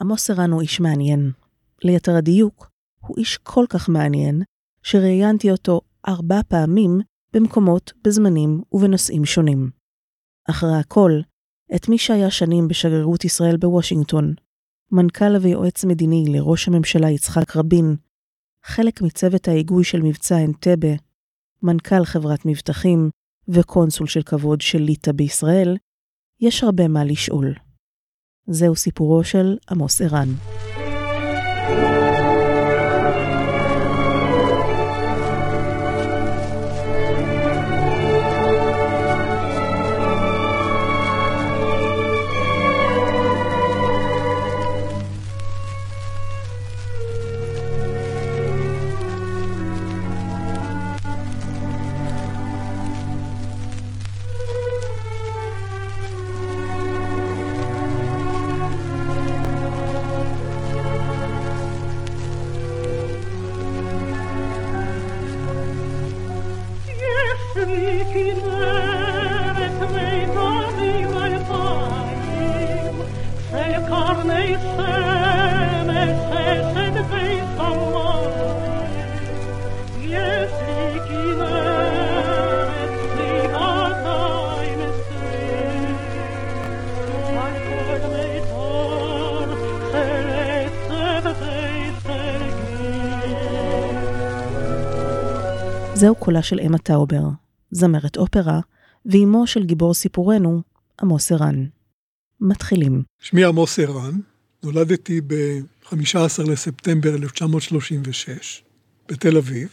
עמוס ערן הוא איש מעניין. ליתר הדיוק, הוא איש כל כך מעניין, שראיינתי אותו ארבע פעמים במקומות, בזמנים ובנושאים שונים. אחרי הכל, את מי שהיה שנים בשגרירות ישראל בוושינגטון, מנכ"ל ויועץ מדיני לראש הממשלה יצחק רבין, חלק מצוות ההיגוי של מבצע אנטבה, מנכ"ל חברת מבטחים וקונסול של כבוד של ליטא בישראל, יש הרבה מה לשאול. זהו סיפורו של עמוס ערן. זהו קולה של אמה טאובר, זמרת אופרה, ואימו של גיבור סיפורנו, עמוס ערן. מתחילים. שמי עמוס ערן, נולדתי ב-15 לספטמבר 1936 בתל אביב.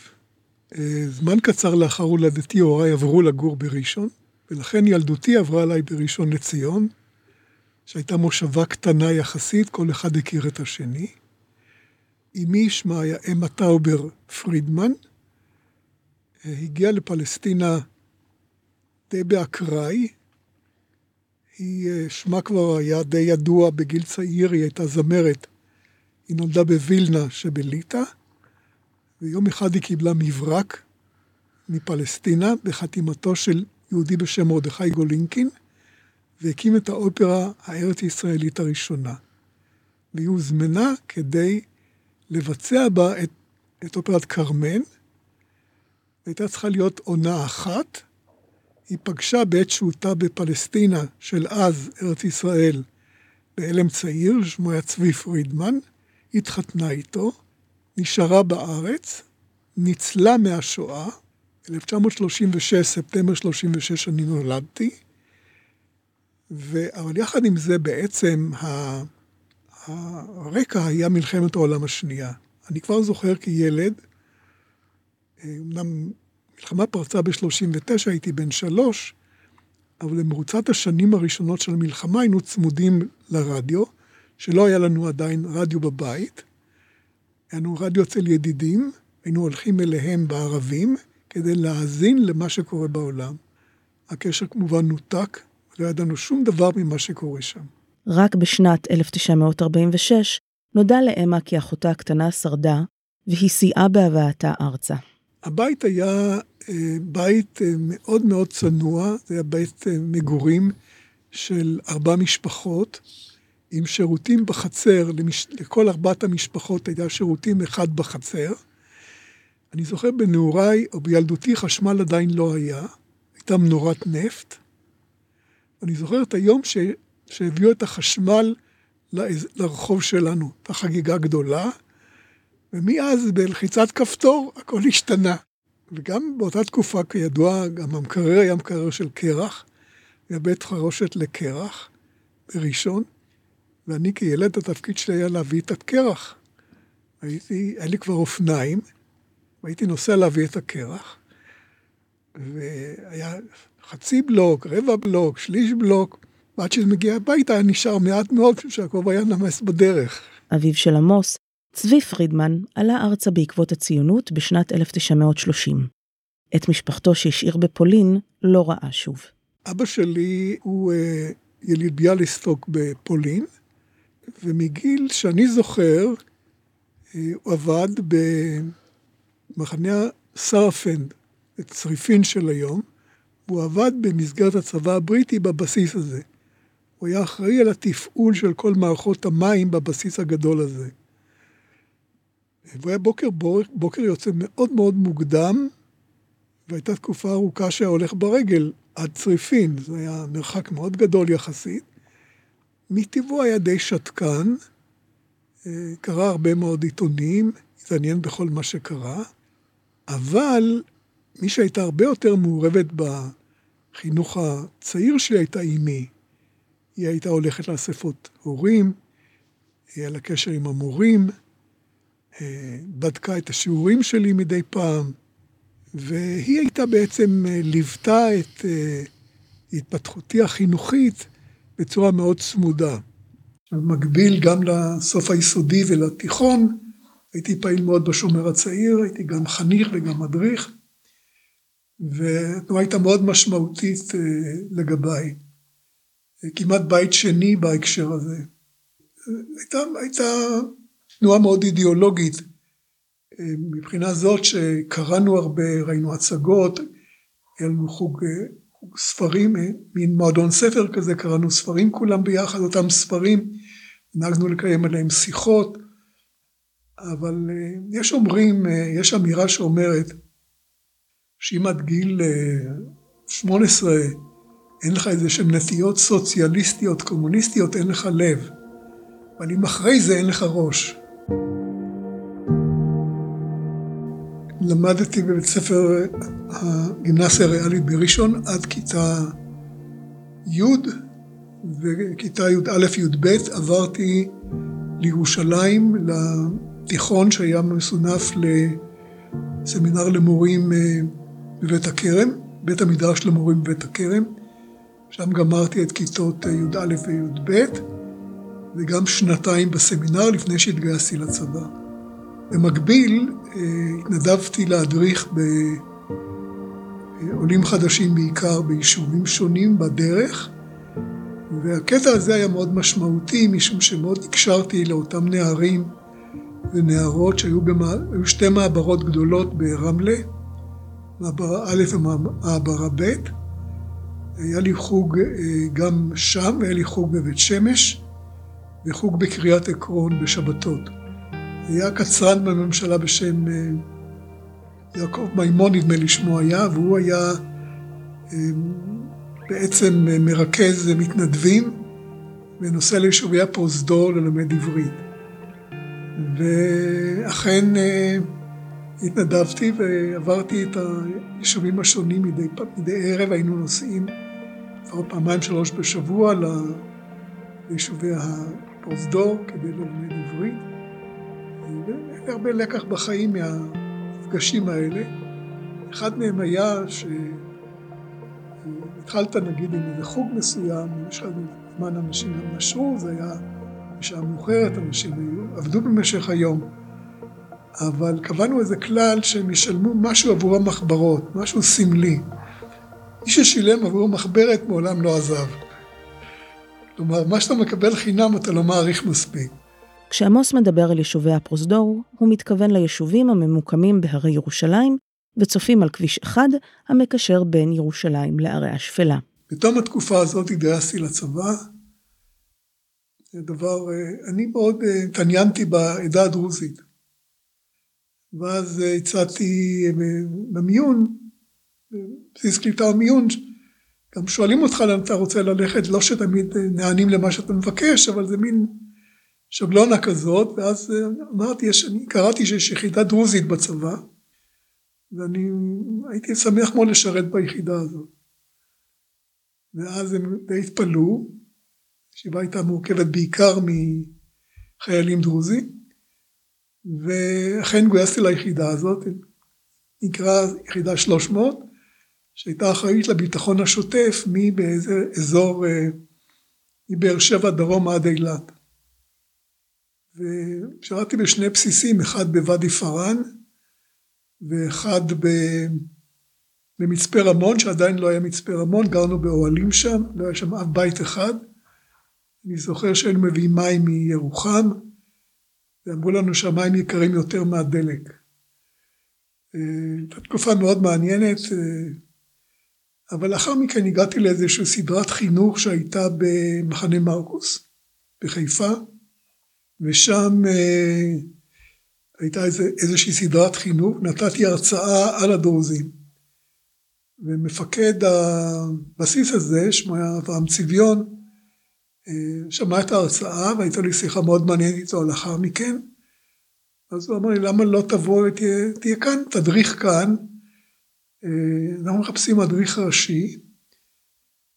אה, זמן קצר לאחר הולדתי הוריי עברו לגור בראשון, ולכן ילדותי עברה עליי בראשון לציון, שהייתה מושבה קטנה יחסית, כל אחד הכיר את השני. אמי שמה היה אמה טאובר פרידמן, הגיעה לפלסטינה די באקראי. היא, אה, שמה כבר היה די ידוע בגיל צעיר, היא הייתה זמרת. היא נולדה בווילנה שבליטא, ויום אחד היא קיבלה מברק מפלסטינה בחתימתו של יהודי בשם מרדכי גולינקין, והקים את האופרה הארץ-ישראלית הראשונה. והיא הוזמנה כדי לבצע בה את, את אופרת כרמן, הייתה צריכה להיות עונה אחת. היא פגשה בעת שהותה בפלסטינה של אז, ארץ ישראל, בעלם צעיר, שמו היה צבי פרידמן, התחתנה איתו, נשארה בארץ, ניצלה מהשואה, 1936, ספטמבר 36 אני נולדתי, ו... אבל יחד עם זה בעצם ה... הרקע היה מלחמת העולם השנייה. אני כבר זוכר כילד, אמנם מלחמה פרצה ב-39, הייתי בן שלוש, אבל במרוצת השנים הראשונות של המלחמה היינו צמודים לרדיו, שלא היה לנו עדיין רדיו בבית. היה לנו רדיו אצל ידידים, היינו הולכים אליהם בערבים כדי להאזין למה שקורה בעולם. הקשר כמובן נותק, לא ידענו שום דבר ממה שקורה שם. רק בשנת 1946 נודע לאמה כי אחותה הקטנה שרדה, והיא סייעה בהבאתה ארצה. הבית היה אה, בית אה, מאוד מאוד צנוע, זה היה בית אה, מגורים של ארבע משפחות, עם שירותים בחצר, למש... לכל ארבעת המשפחות היה שירותים אחד בחצר. אני זוכר בנעוריי או בילדותי חשמל עדיין לא היה, הייתה מנורת נפט. אני זוכר את היום ש... שהביאו את החשמל לרחוב שלנו, הייתה חגיגה גדולה. ומאז בלחיצת כפתור הכל השתנה. וגם באותה תקופה, כידוע, גם המקרר היה מקרר של קרח, היה בית חרושת לקרח בראשון, ואני כילד, התפקיד שלי היה להביא את הקרח. הייתי, היה לי כבר אופניים, והייתי נוסע להביא את הקרח, והיה חצי בלוק, רבע בלוק, שליש בלוק, ועד שזה מגיע הביתה היה נשאר מעט מאוד, שהכובע היה נמס בדרך. אביו של עמוס צבי פרידמן עלה ארצה בעקבות הציונות בשנת 1930. את משפחתו שהשאיר בפולין לא ראה שוב. אבא שלי הוא uh, יליד ביאליסטוק בפולין, ומגיל שאני זוכר, uh, הוא עבד במחנה סרפנד, צריפין של היום, והוא עבד במסגרת הצבא הבריטי בבסיס הזה. הוא היה אחראי על התפעול של כל מערכות המים בבסיס הגדול הזה. והוא היה בוקר, בוקר יוצא מאוד מאוד מוקדם, והייתה תקופה ארוכה שהיה הולך ברגל עד צריפין, זה היה מרחק מאוד גדול יחסית. מטבעו היה די שתקן, אה, קרא הרבה מאוד עיתונים, התעניין בכל מה שקרה, אבל מי שהייתה הרבה יותר מעורבת בחינוך הצעיר שלי הייתה אימי. היא הייתה הולכת לאספות הורים, היא על הקשר עם המורים, בדקה את השיעורים שלי מדי פעם, והיא הייתה בעצם, אה, ליוותה את התפתחותי החינוכית בצורה מאוד צמודה. במקביל גם לסוף היסודי ולתיכון, הייתי פעיל מאוד בשומר הצעיר, הייתי גם חניך וגם מדריך, והתנועה הייתה מאוד משמעותית אה, לגביי. כמעט בית שני בהקשר הזה. הייתה, הייתה תנועה מאוד אידיאולוגית, אה, מבחינה זאת שקראנו הרבה, ראינו הצגות, היה לנו חוג אה, ספרים, אה, מין מועדון ספר כזה, קראנו ספרים כולם ביחד, אותם ספרים, נהגנו לקיים עליהם שיחות, אבל יש אומרים, יש אמירה שאומרת שאם עד גיל 18 אין לך איזה שהן נטיות סוציאליסטיות, קומוניסטיות, אין לך לב. אבל אם אחרי זה אין לך ראש. למדתי בבית ספר הגימנסיה הריאלית בראשון עד כיתה י', וכיתה י"א-י"ב עברתי לירושלים, לתיכון שהיה מסונף לסמינר למורים אה, בבית הכרם, בית המדרש למורים בבית הכרם. שם גמרתי את כיתות י"א וי"ב, וגם שנתיים בסמינר לפני שהתגייסתי לצבא. במקביל אה, התנדבתי להדריך בעולים חדשים בעיקר ביישובים שונים בדרך, והקטע הזה היה מאוד משמעותי משום שמאוד הקשרתי לאותם נערים ונערות שהיו במע... שתי מעברות גדולות ברמלה, מעברה א' ומעברה ב'. היה לי חוג אה, גם שם, והיה לי חוג בבית שמש, וחוג בקריית עקרון בשבתות. היה קצרן בממשלה בשם אה, יעקב מימון, נדמה לי שמו היה, והוא היה אה, בעצם אה, מרכז מתנדבים ונוסע ליישובי הפרוזדור ללמד עברית. ואכן התנדבתי ועברתי את היישובים השונים מדי, מדי ערב, היינו נוסעים לפחות פעמיים שלוש בשבוע ליישובי הפרוזדור כדי ללמד עברית. אין לי הרבה לקח בחיים מהמפגשים האלה. אחד מהם היה שהתחלת נגיד עם איזה חוג מסוים, יש לך זמן אנשים גם נשרו, זה היה בשעה מאוחרת, אנשים היו, עבדו במשך היום, אבל קבענו איזה כלל שהם ישלמו משהו עבור המחברות, משהו סמלי. מי ששילם עבור מחברת מעולם לא עזב. כלומר, מה שאתה מקבל חינם אתה לא מעריך מספיק. כשעמוס מדבר על יישובי הפרוזדור, הוא מתכוון ליישובים הממוקמים בהרי ירושלים וצופים על כביש אחד המקשר בין ירושלים לערי השפלה. בתום התקופה הזאת התגייסתי לצבא. דבר, אה, אני מאוד אה, התעניינתי בעדה הדרוזית. ואז אה, הצעתי במיון, בסיס קליטה ומיון, גם שואלים אותך לאן אתה רוצה ללכת, לא שתמיד נענים למה שאתה מבקש, אבל זה מין שבלונה כזאת, ואז אה, אמרתי, אני קראתי שיש יחידה דרוזית בצבא, ואני הייתי שמח מאוד לשרת ביחידה הזאת. ואז הם די התפלאו, הישיבה הייתה מורכבת בעיקר מחיילים דרוזים, ואכן גויסתי ליחידה הזאת, נקרא יחידה 300, שהייתה אחראית לביטחון השוטף מבאיזה אזור, אה, מבאר שבע דרום עד אילת. ושירתי בשני בסיסים, אחד בוואדי פארן ואחד במצפה רמון, שעדיין לא היה מצפה רמון, גרנו באוהלים שם, לא היה שם אף בית אחד. אני זוכר שהיינו מביאים מים מירוחם, ואמרו לנו שהמים יקרים יותר מהדלק. הייתה תקופה מאוד מעניינת, אבל לאחר מכן הגעתי לאיזושהי סדרת חינוך שהייתה במחנה מרקוס בחיפה, ושם אה, הייתה איזה, איזושהי סדרת חינוך, נתתי הרצאה על הדרוזים. ומפקד הבסיס הזה, שמו היה אברהם צביון, אה, שמע את ההרצאה והייתה לי שיחה מאוד מעניינת איתו לאחר מכן. אז הוא אמר לי, למה לא תבוא ותהיה תהיה כאן, תדריך כאן. אה, אנחנו מחפשים מדריך ראשי,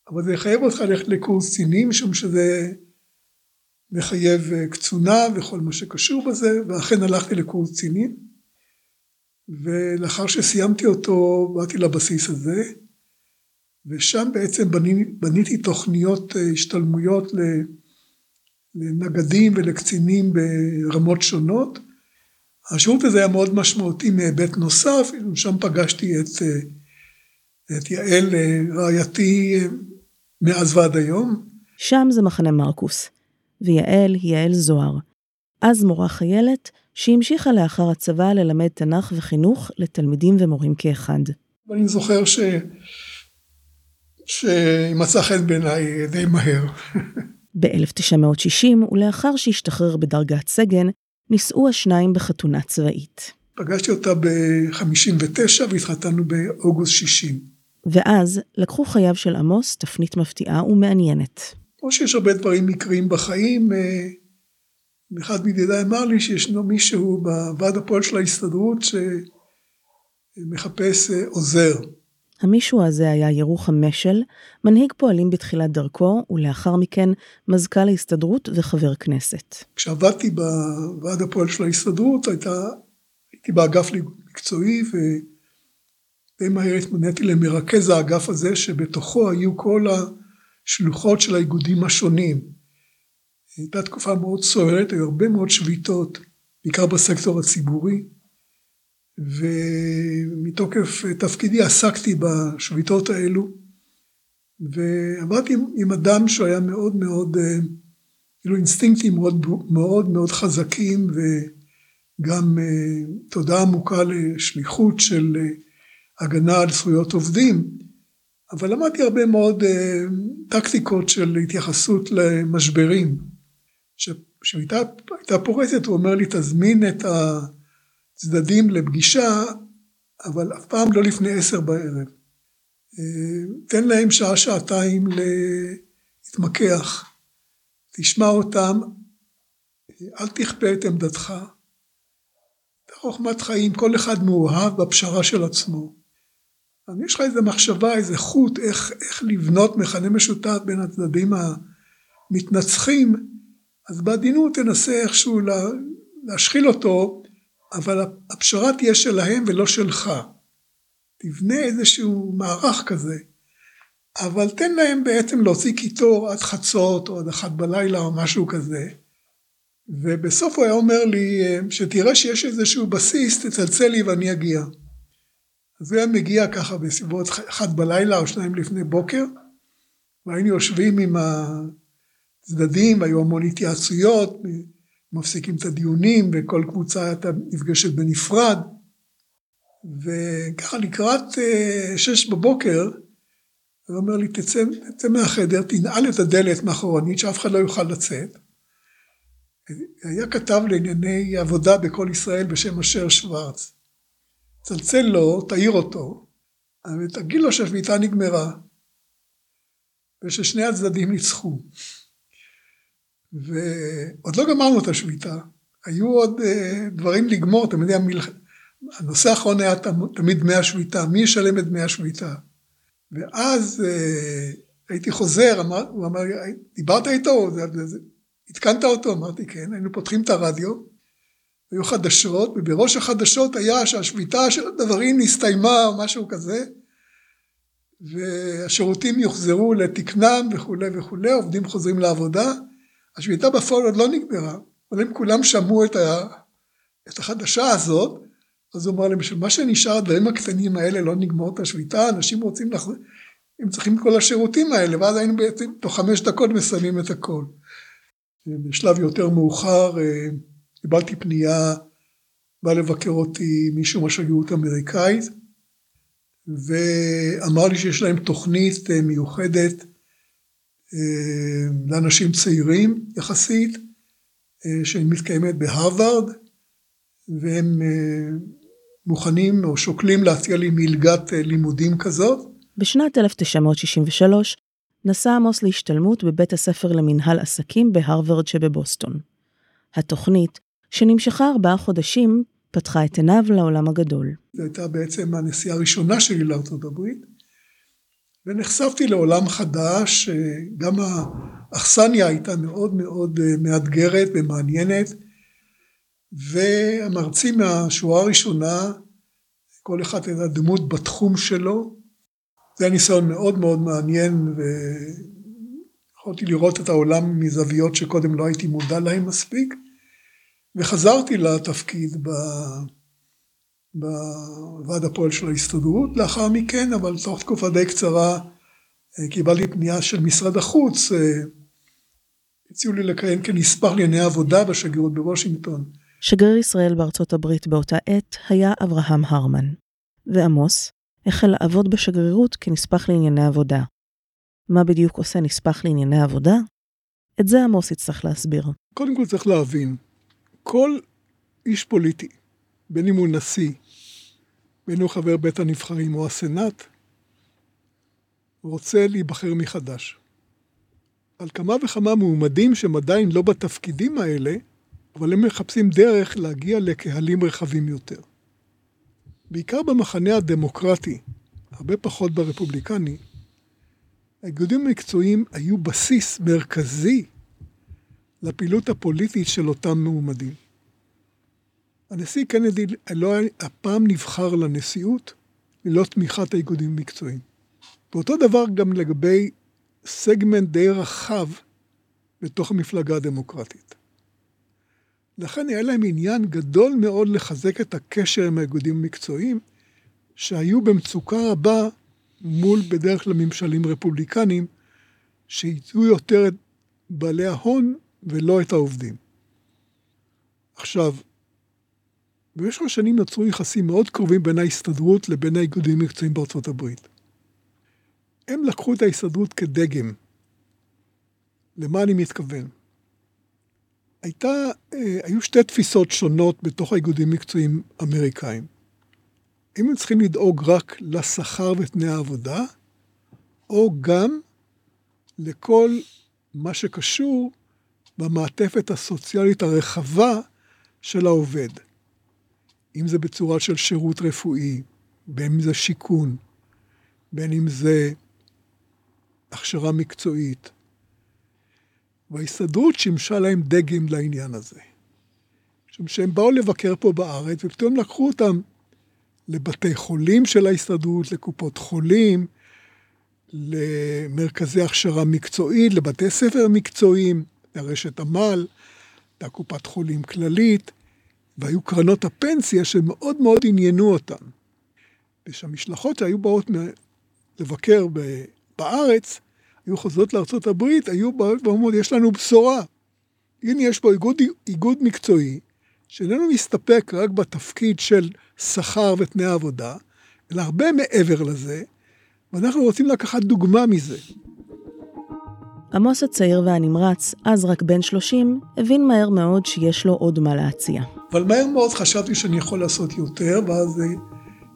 אבל זה יחייב אותך ללכת לקורס קצינים, משום שזה מחייב אה, קצונה וכל מה שקשור בזה, ואכן הלכתי לקורס קצינים, ולאחר שסיימתי אותו באתי לבסיס הזה, ושם בעצם בני, בניתי תוכניות אה, השתלמויות לנגדים ולקצינים ברמות שונות. השירות הזה היה מאוד משמעותי מהיבט נוסף, שם פגשתי את, אה, את יעל רעייתי מאז ועד היום. שם זה מחנה מרקוס. ויעל היא יעל זוהר. אז מורה חיילת, שהמשיכה לאחר הצבא ללמד תנ"ך וחינוך לתלמידים ומורים כאחד. אני זוכר ש... שמצא חן בעיניי די מהר. ב-1960, ולאחר שהשתחרר בדרגת סגן, נישאו השניים בחתונה צבאית. פגשתי אותה ב-59 והתחתנו באוגוסט 60. ואז לקחו חייו של עמוס תפנית מפתיעה ומעניינת. כמו שיש הרבה דברים מקריים בחיים, אה, אחד מידידיי אמר לי שישנו מישהו בוועד הפועל של ההסתדרות שמחפש אה, עוזר. המישהו הזה היה ירוחם משל, מנהיג פועלים בתחילת דרכו, ולאחר מכן מזכ"ל ההסתדרות וחבר כנסת. כשעבדתי בוועד הפועל של ההסתדרות, הייתה, הייתי באגף מקצועי, ודי מהר התמניתי למרכז האגף הזה, שבתוכו היו כל ה... שלוחות של האיגודים השונים. הייתה תקופה מאוד סוערת, היו הרבה מאוד שביתות, בעיקר בסקטור הציבורי, ומתוקף תפקידי עסקתי בשביתות האלו, ועבדתי עם, עם אדם שהוא היה מאוד מאוד, כאילו אינסטינקטים מאוד מאוד מאוד חזקים, וגם אה, תודעה עמוקה לשליחות של אה, הגנה על זכויות עובדים. אבל למדתי הרבה מאוד אה, טקטיקות של התייחסות למשברים. כשהייתה פורצת הוא אומר לי תזמין את הצדדים לפגישה אבל אף פעם לא לפני עשר בערב. אה, תן להם שעה שעתיים להתמקח, תשמע אותם, אל תכפה את עמדתך. חוכמת חיים, כל אחד מאוהב בפשרה של עצמו. אז יש לך איזה מחשבה, איזה חוט, איך, איך לבנות מכנה משותף בין הצדדים המתנצחים, אז בעדינות תנסה איכשהו לה, להשחיל אותו, אבל הפשרה תהיה שלהם ולא שלך. תבנה איזשהו מערך כזה, אבל תן להם בעצם להוציא קיטור עד חצות או עד אחת בלילה או משהו כזה. ובסוף הוא היה אומר לי, שתראה שיש איזשהו בסיס, תצלצל לי ואני אגיע. אז הוא היה מגיע ככה בסביבות אחת בלילה או שניים לפני בוקר, והיינו יושבים עם הצדדים, היו המון התייעצויות, מפסיקים את הדיונים, וכל קבוצה הייתה נפגשת בנפרד. וככה לקראת אה, שש בבוקר, הוא אומר לי, תצא, תצא מהחדר, תנעל את הדלת מאחורנית, שאף אחד לא יוכל לצאת. היה כתב לענייני עבודה בכל ישראל בשם אשר שוורץ. צלצל לו, תעיר אותו, ותגיד לו שהשביתה נגמרה, וששני הצדדים ניצחו. ועוד לא גמרנו את השביתה, היו עוד uh, דברים לגמור, אתם המל... הנושא האחרון היה תמיד דמי השביתה, מי ישלם את דמי השביתה? ואז uh, הייתי חוזר, אמר, הוא אמר, דיברת איתו? עדכנת אותו? אמרתי, כן, היינו פותחים את הרדיו, היו חדשות, ובראש החדשות היה שהשביתה של הדברים נסתיימה או משהו כזה, והשירותים יוחזרו לתקנם וכולי וכולי, עובדים חוזרים לעבודה. השביתה בפועל עוד לא נגמרה, אבל אם כולם שמעו את, ה, את החדשה הזאת, אז הוא אמר להם, בשביל מה שנשאר הדברים הקטנים האלה לא נגמור את השביתה, אנשים רוצים לחזור, הם צריכים כל השירותים האלה, ואז היינו בעצם תוך חמש דקות מסיימים את הכל. בשלב יותר מאוחר אה, קיבלתי פנייה, בא לבקר אותי מישהו מהשגרירות האמריקאית, ואמר לי שיש להם תוכנית אה, מיוחדת לאנשים צעירים יחסית, אה, שמתקיימת בהרווארד, והם מוכנים או שוקלים להציע לי מלגת לימודים כזאת. בשנת 1963 נסע עמוס להשתלמות בבית הספר למנהל עסקים בהרווארד שבבוסטון. התוכנית, שנמשכה ארבעה חודשים, פתחה את עיניו לעולם הגדול. זו הייתה בעצם הנסיעה הראשונה שלי לארצות הברית, ונחשפתי לעולם חדש, גם האכסניה הייתה מאוד מאוד אה, מאתגרת ומעניינת, והמרצים מהשורה הראשונה, כל אחד הייתה דמות בתחום שלו, זה היה ניסיון מאוד מאוד מעניין, ויכולתי לראות את העולם מזוויות שקודם לא הייתי מודע להן מספיק. וחזרתי לתפקיד בוועד הפועל של ההסתדרות לאחר מכן, אבל תוך תקופה די קצרה אה, קיבלתי פנייה של משרד החוץ, אה, הציעו לי לכהן כנספח לענייני עבודה בשגרירות בוושינגטון. שגריר ישראל בארצות הברית באותה עת היה אברהם הרמן, ועמוס החל לעבוד בשגרירות כנספח לענייני עבודה. מה בדיוק עושה נספח לענייני עבודה? את זה עמוס יצטרך להסביר. קודם כל צריך להבין, כל איש פוליטי, בין אם הוא נשיא, הוא חבר בית הנבחרים או הסנאט, רוצה להיבחר מחדש. על כמה וכמה מועמדים שהם עדיין לא בתפקידים האלה, אבל הם מחפשים דרך להגיע לקהלים רחבים יותר. בעיקר במחנה הדמוקרטי, הרבה פחות ברפובליקני, האיגודים המקצועיים היו בסיס מרכזי לפעילות הפוליטית של אותם מועמדים. הנשיא קנדי לא היה הפעם נבחר לנשיאות ללא תמיכת האיגודים המקצועיים. ואותו דבר גם לגבי סגמנט די רחב בתוך המפלגה הדמוקרטית. לכן היה להם עניין גדול מאוד לחזק את הקשר עם האיגודים המקצועיים, שהיו במצוקה רבה מול בדרך כלל ממשלים רפובליקניים, שייצאו יותר את בעלי ההון ולא את העובדים. עכשיו, במשך השנים נוצרו יחסים מאוד קרובים בין ההסתדרות לבין האיגודים המקצועיים בארצות הברית. הם לקחו את ההסתדרות כדגם. למה אני מתכוון? הייתה, אה, היו שתי תפיסות שונות בתוך האיגודים המקצועיים האמריקאים. אם הם צריכים לדאוג רק לשכר ותנאי העבודה, או גם לכל מה שקשור במעטפת הסוציאלית הרחבה של העובד. אם זה בצורה של שירות רפואי, בין אם זה שיכון, בין אם זה הכשרה מקצועית. וההסתדרות שימשה להם דגם לעניין הזה. משום שהם באו לבקר פה בארץ, ופתאום לקחו אותם לבתי חולים של ההסתדרות, לקופות חולים, למרכזי הכשרה מקצועית, לבתי ספר מקצועיים. לרשת עמל, לקופת חולים כללית, והיו קרנות הפנסיה שמאוד מאוד עניינו אותם. ושהמשלחות שהיו באות לבקר בארץ, היו חוזרות לארצות הברית, היו באות ואומרות, יש לנו בשורה. הנה יש פה איגוד, איגוד מקצועי, שאיננו מסתפק רק בתפקיד של שכר ותנאי עבודה, אלא הרבה מעבר לזה, ואנחנו רוצים לקחת דוגמה מזה. עמוס הצעיר והנמרץ, אז רק בן 30, הבין מהר מאוד שיש לו עוד מה להציע. אבל מהר מאוד חשבתי שאני יכול לעשות יותר, ואז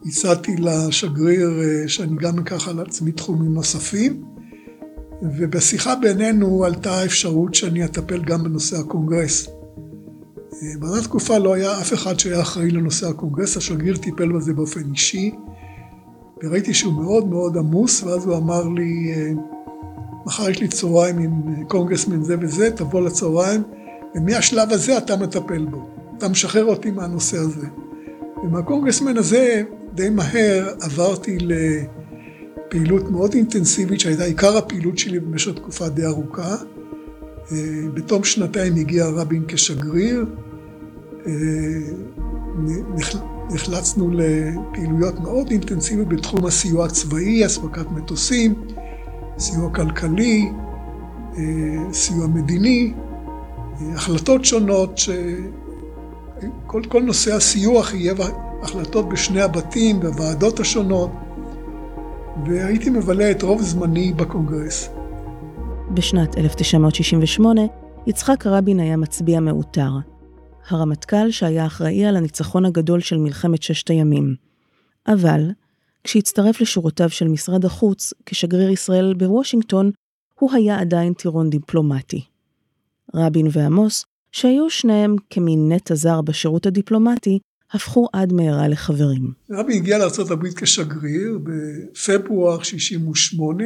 הצעתי לשגריר אה, שאני גם אקח על עצמי תחומים נוספים, ובשיחה בינינו עלתה האפשרות שאני אטפל גם בנושא הקונגרס. אה, באותה תקופה לא היה אף אחד שהיה אחראי לנושא הקונגרס, השגריר טיפל בזה באופן אישי, וראיתי שהוא מאוד מאוד עמוס, ואז הוא אמר לי, אה, מחר יש לי צהריים עם קונגרסמן זה וזה, תבוא לצהריים, ומהשלב הזה אתה מטפל בו. אתה משחרר אותי מהנושא הזה. ומהקונגרסמן הזה, די מהר עברתי לפעילות מאוד אינטנסיבית, שהייתה עיקר הפעילות שלי במשך תקופה די ארוכה. אה, בתום שנתיים הגיע רבין כשגריר. אה, נחלצנו לפעילויות מאוד אינטנסיביות בתחום הסיוע הצבאי, אספקת מטוסים. סיוע כלכלי, אה, סיוע מדיני, החלטות שונות, שכל כל נושא הסיוע חייב החלטות בשני הבתים, בוועדות השונות, והייתי מבלה את רוב זמני בקונגרס. בשנת 1968 יצחק רבין היה מצביע מעוטר. הרמטכ"ל שהיה אחראי על הניצחון הגדול של מלחמת ששת הימים. אבל, כשהצטרף לשורותיו של משרד החוץ כשגריר ישראל בוושינגטון, הוא היה עדיין טירון דיפלומטי. רבין ועמוס, שהיו שניהם כמין נטע זר בשירות הדיפלומטי, הפכו עד מהרה לחברים. רבין הגיע לארה"ב כשגריר בפברואר 68,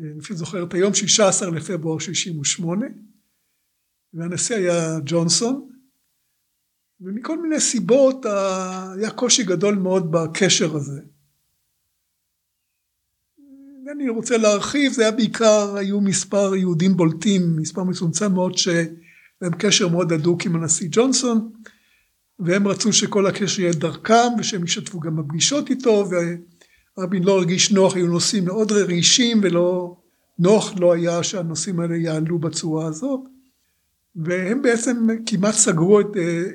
אני אפילו זוכר את היום 16 לפברואר 68, והנשיא היה ג'ונסון, ומכל מיני סיבות היה קושי גדול מאוד בקשר הזה. אני רוצה להרחיב, זה היה בעיקר, היו מספר יהודים בולטים, מספר מצומצם מאוד שהם קשר מאוד הדוק עם הנשיא ג'ונסון, והם רצו שכל הקשר יהיה דרכם ושהם ישתפו גם בפגישות איתו, ורבין לא הרגיש נוח, היו נושאים מאוד רעישים ולא נוח לא היה שהנושאים האלה יעלו בצורה הזאת, והם בעצם כמעט סגרו את,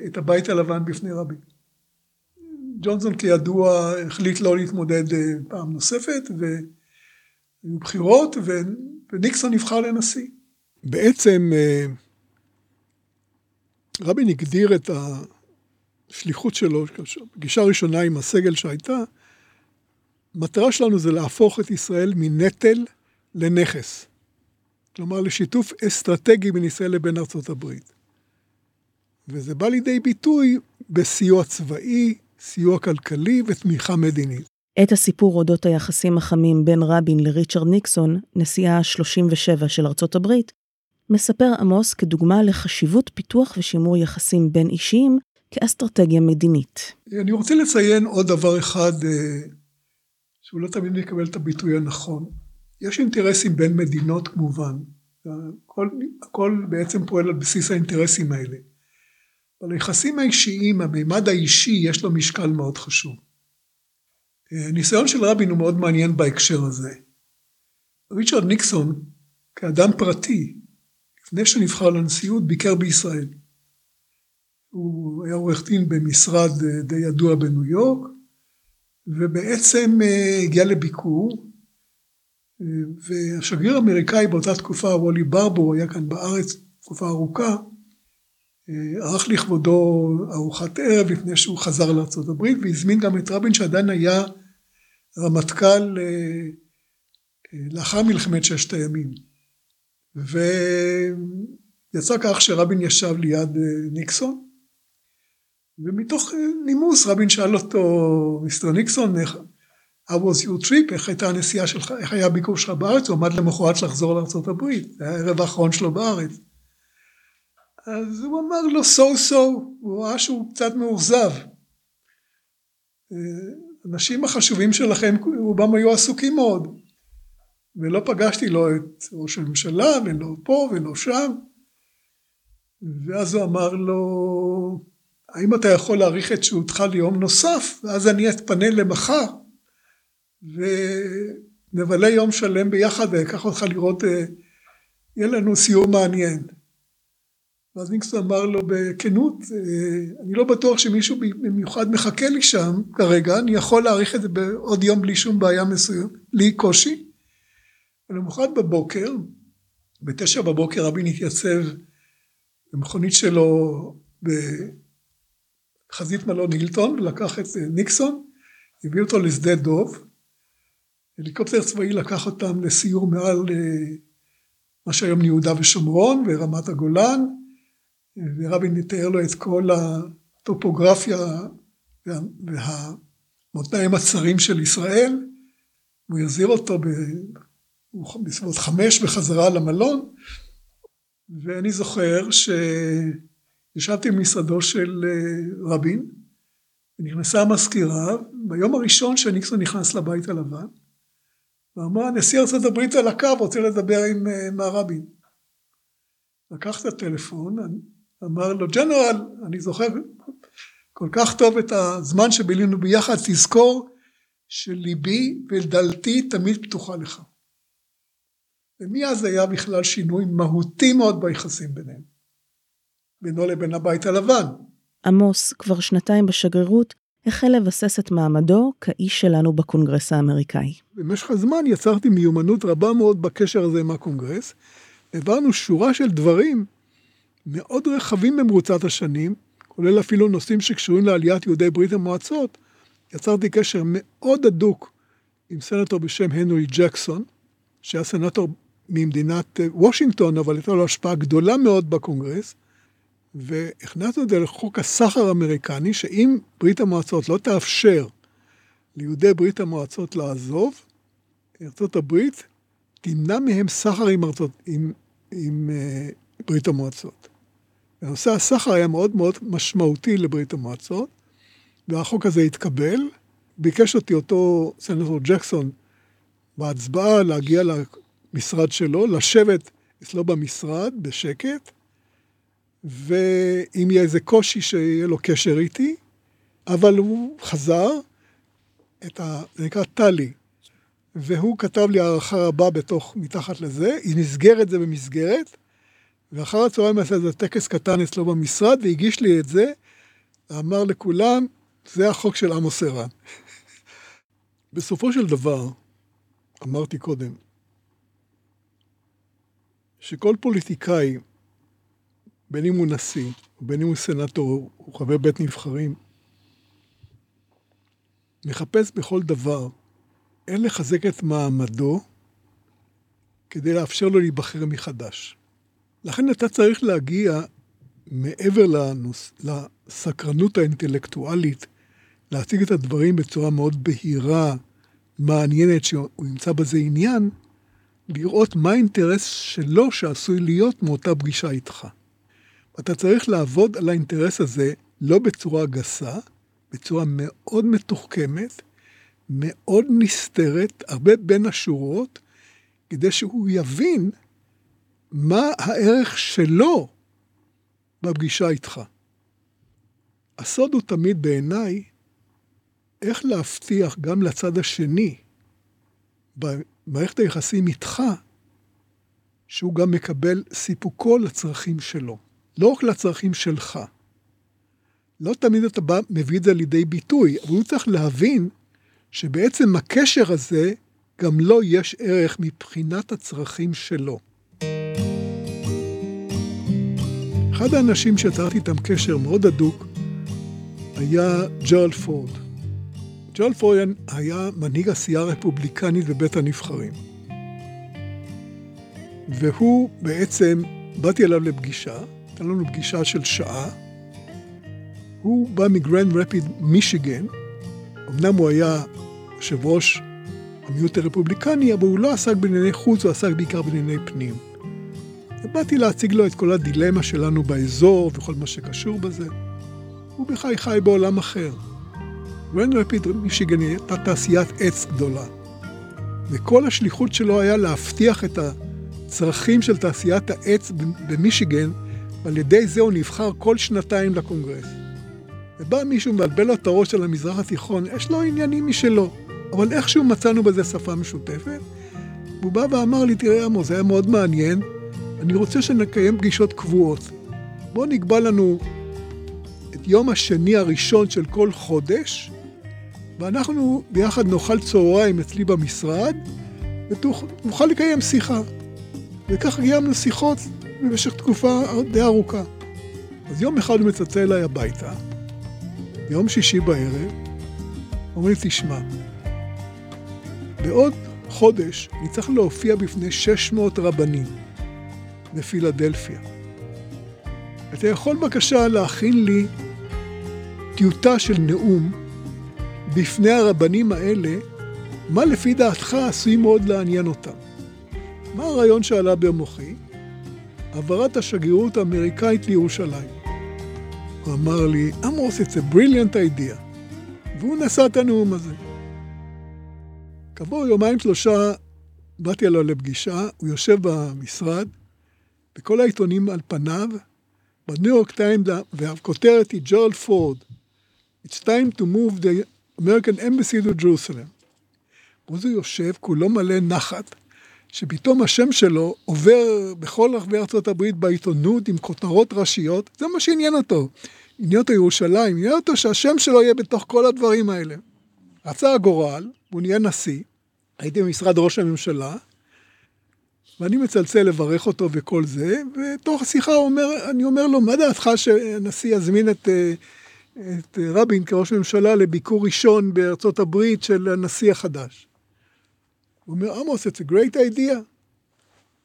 את הבית הלבן בפני רבין. ג'ונסון כידוע החליט לא להתמודד אה, פעם נוספת, והיו בחירות, וניקסון נבחר לנשיא. בעצם אה, רבין הגדיר את השליחות שלו, פגישה ראשונה עם הסגל שהייתה, המטרה שלנו זה להפוך את ישראל מנטל לנכס. כלומר, לשיתוף אסטרטגי בין ישראל לבין ארצות הברית. וזה בא לידי ביטוי בסיוע צבאי, סיוע כלכלי ותמיכה מדינית. את הסיפור אודות היחסים החמים בין רבין לריצ'רד ניקסון, נשיאה ה-37 של ארצות הברית, מספר עמוס כדוגמה לחשיבות פיתוח ושימור יחסים בין אישיים כאסטרטגיה מדינית. אני רוצה לציין עוד דבר אחד אה, שהוא לא תמיד מקבל את הביטוי הנכון. יש אינטרסים בין מדינות כמובן, הכל, הכל בעצם פועל על בסיס האינטרסים האלה. אבל היחסים האישיים, המימד האישי, יש לו משקל מאוד חשוב. הניסיון של רבין הוא מאוד מעניין בהקשר הזה. ריצ'רד ניקסון, כאדם פרטי, לפני שנבחר לנשיאות, ביקר בישראל. הוא היה עורך דין במשרד די ידוע בניו יורק, ובעצם אה, הגיע לביקור, והשגריר האמריקאי באותה תקופה, וולי ברבו, היה כאן בארץ תקופה ארוכה, ערך לכבודו ארוחת ערב לפני שהוא חזר לארה"ב והזמין גם את רבין שעדיין היה רמטכ"ל אה, לאחר מלחמת ששת הימים. ויצא כך שרבין ישב ליד אה, ניקסון ומתוך נימוס רבין שאל אותו מיסטר ניקסון How was your trip? איך הייתה הנסיעה שלך? איך היה הביקור שלך בארץ? הוא עמד למחרת לחזור לארה"ב, זה היה הערב האחרון שלו בארץ. אז הוא אמר לו so so, הוא ראה שהוא קצת מאוכזב. האנשים החשובים שלכם, רובם היו עסוקים מאוד. ולא פגשתי לא את ראש הממשלה, ולא פה ולא שם. ואז הוא אמר לו, האם אתה יכול להאריך את שהותך ליום נוסף, ואז אני אתפנה למחר. ונבלה יום שלם ביחד ואקח אותך לראות, אה, יהיה לנו סיור מעניין. ואז ניקסון אמר לו בכנות, אה, אני לא בטוח שמישהו במיוחד מחכה לי שם כרגע, אני יכול להאריך את זה בעוד יום בלי שום בעיה מסוים, בלי קושי. ולמחרת בבוקר, בתשע בבוקר רבין התייצב במכונית שלו בחזית מלון הילטון ולקח את אה, ניקסון, הביא אותו לשדה דוב, הליקופטר צבאי לקח אותם לסיור מעל אה, מה שהיום יהודה ושומרון ורמת הגולן ורבין מתאר לו את כל הטופוגרפיה והמותניים הצרים של ישראל הוא החזיר אותו בסביבות חמש בחזרה למלון ואני זוכר שישבתי במשרדו של אה, רבין ונכנסה המזכירה ביום הראשון שניקסון נכנס לבית הלבן ואמר נשיא ארצות הברית על הקו רוצה לדבר עם אה, מר רבין. לקח את הטלפון, אמר לו ג'נרל אני זוכר כל כך טוב את הזמן שבילינו ביחד תזכור שליבי ודלתי תמיד פתוחה לך. ומאז היה בכלל שינוי מהותי מאוד ביחסים ביניהם. בינו לבין הבית הלבן. עמוס כבר שנתיים בשגרירות החל לבסס את מעמדו כאיש שלנו בקונגרס האמריקאי. במשך הזמן יצרתי מיומנות רבה מאוד בקשר הזה עם הקונגרס. העברנו שורה של דברים מאוד רחבים במרוצת השנים, כולל אפילו נושאים שקשורים לעליית יהודי ברית המועצות. יצרתי קשר מאוד הדוק עם סנטור בשם הנרי ג'קסון, שהיה סנטור ממדינת אה, וושינגטון, אבל הייתה לו השפעה גדולה מאוד בקונגרס, והכנסנו את זה לחוק הסחר האמריקני, שאם ברית המועצות לא תאפשר ליהודי ברית המועצות לעזוב, הברית תמנע מהם סחר עם, ארצות, עם, עם uh, ברית המועצות. ונושא הסחר היה מאוד מאוד משמעותי לברית המועצות, והחוק הזה התקבל. ביקש אותי אותו סנטור ג'קסון בהצבעה להגיע למשרד שלו, לשבת אצלו במשרד בשקט, ואם יהיה איזה קושי שיהיה לו קשר איתי, אבל הוא חזר, את ה... זה נקרא טלי, והוא כתב לי הערכה רבה בתוך, מתחת לזה, היא נסגרת זה במסגרת, ואחר הצהריים עשה איזה טקס קטן אצלו במשרד, והגיש לי את זה, ואמר לכולם, זה החוק של עמוס ערן. בסופו של דבר, אמרתי קודם, שכל פוליטיקאי בין אם הוא נשיא, בין אם הוא סנטור, הוא חבר בית נבחרים, מחפש בכל דבר אין לחזק את מעמדו כדי לאפשר לו להיבחר מחדש. לכן אתה צריך להגיע מעבר לנוס, לסקרנות האינטלקטואלית, להציג את הדברים בצורה מאוד בהירה, מעניינת, שהוא ימצא בזה עניין, לראות מה האינטרס שלו שעשוי להיות מאותה פגישה איתך. אתה צריך לעבוד על האינטרס הזה לא בצורה גסה, בצורה מאוד מתוחכמת, מאוד נסתרת, הרבה בין השורות, כדי שהוא יבין מה הערך שלו בפגישה איתך. הסוד הוא תמיד בעיניי איך להבטיח גם לצד השני, במערכת היחסים איתך, שהוא גם מקבל סיפוקו לצרכים שלו. לא רק לצרכים שלך. לא תמיד אתה בא, מביא את זה לידי ביטוי, אבל הוא צריך להבין שבעצם הקשר הזה, גם לו יש ערך מבחינת הצרכים שלו. אחד האנשים שיצרתי איתם קשר מאוד הדוק היה ג'רל פורד. ג'רל פורד היה מנהיג עשייה רפובליקנית בבית הנבחרים. והוא בעצם, באתי אליו לפגישה, הייתה לנו פגישה של שעה. הוא בא מגרנד רפיד, מישיגן. אמנם הוא היה יושב ראש המיעוט הרפובליקני, אבל הוא לא עסק בענייני חוץ, הוא עסק בעיקר בענייני פנים. ובאתי להציג לו את כל הדילמה שלנו באזור וכל מה שקשור בזה. הוא בכלל חי בעולם אחר. גרנד רפיד, מישיגן הייתה תעשיית עץ גדולה. וכל השליחות שלו היה להבטיח את הצרכים של תעשיית העץ במישיגן ועל ידי זה הוא נבחר כל שנתיים לקונגרס. ובא מישהו מבלבל לו את הראש על המזרח התיכון, יש לו עניינים משלו, אבל איכשהו מצאנו בזה שפה משותפת. והוא בא ואמר לי, תראה עמוס, זה היה מאוד מעניין, אני רוצה שנקיים פגישות קבועות. בוא נקבע לנו את יום השני הראשון של כל חודש, ואנחנו ביחד נאכל צהריים אצלי במשרד, ונוכל לקיים שיחה. וכך קיימנו שיחות במשך תקופה די ארוכה. אז יום אחד הוא מצלצל אליי הביתה, יום שישי בערב, אומר לי, תשמע, בעוד חודש צריך להופיע בפני 600 רבנים בפילדלפיה. אתה יכול בבקשה להכין לי טיוטה של נאום בפני הרבנים האלה, מה לפי דעתך עשוי מאוד לעניין אותם. מה הרעיון שעלה במוחי? העברת השגרירות האמריקאית לירושלים. הוא אמר לי, עמוס, it's a brilliant idea. והוא נשא את הנאום הזה. כעבור יומיים שלושה באתי אליו לפגישה, הוא יושב במשרד, וכל העיתונים על פניו, בניו יורק טיים, והכותרת היא ג'ורל פורד, It's time to move the American Embassy to Jerusalem. ואז הוא יושב, כולו מלא נחת, שפתאום השם שלו עובר בכל רחבי ארצות הברית בעיתונות עם כותרות ראשיות, זה מה שעניין אותו. עניין אותו ירושלים, עניין אותו שהשם שלו יהיה בתוך כל הדברים האלה. רצה הגורל, והוא נהיה נשיא, הייתי במשרד ראש הממשלה, ואני מצלצל לברך אותו וכל זה, ותוך השיחה אומר, אני אומר לו, מה דעתך שהנשיא יזמין את, אה, את רבין כראש ממשלה לביקור ראשון בארצות הברית של הנשיא החדש? הוא אומר, עמוס, it's a great idea.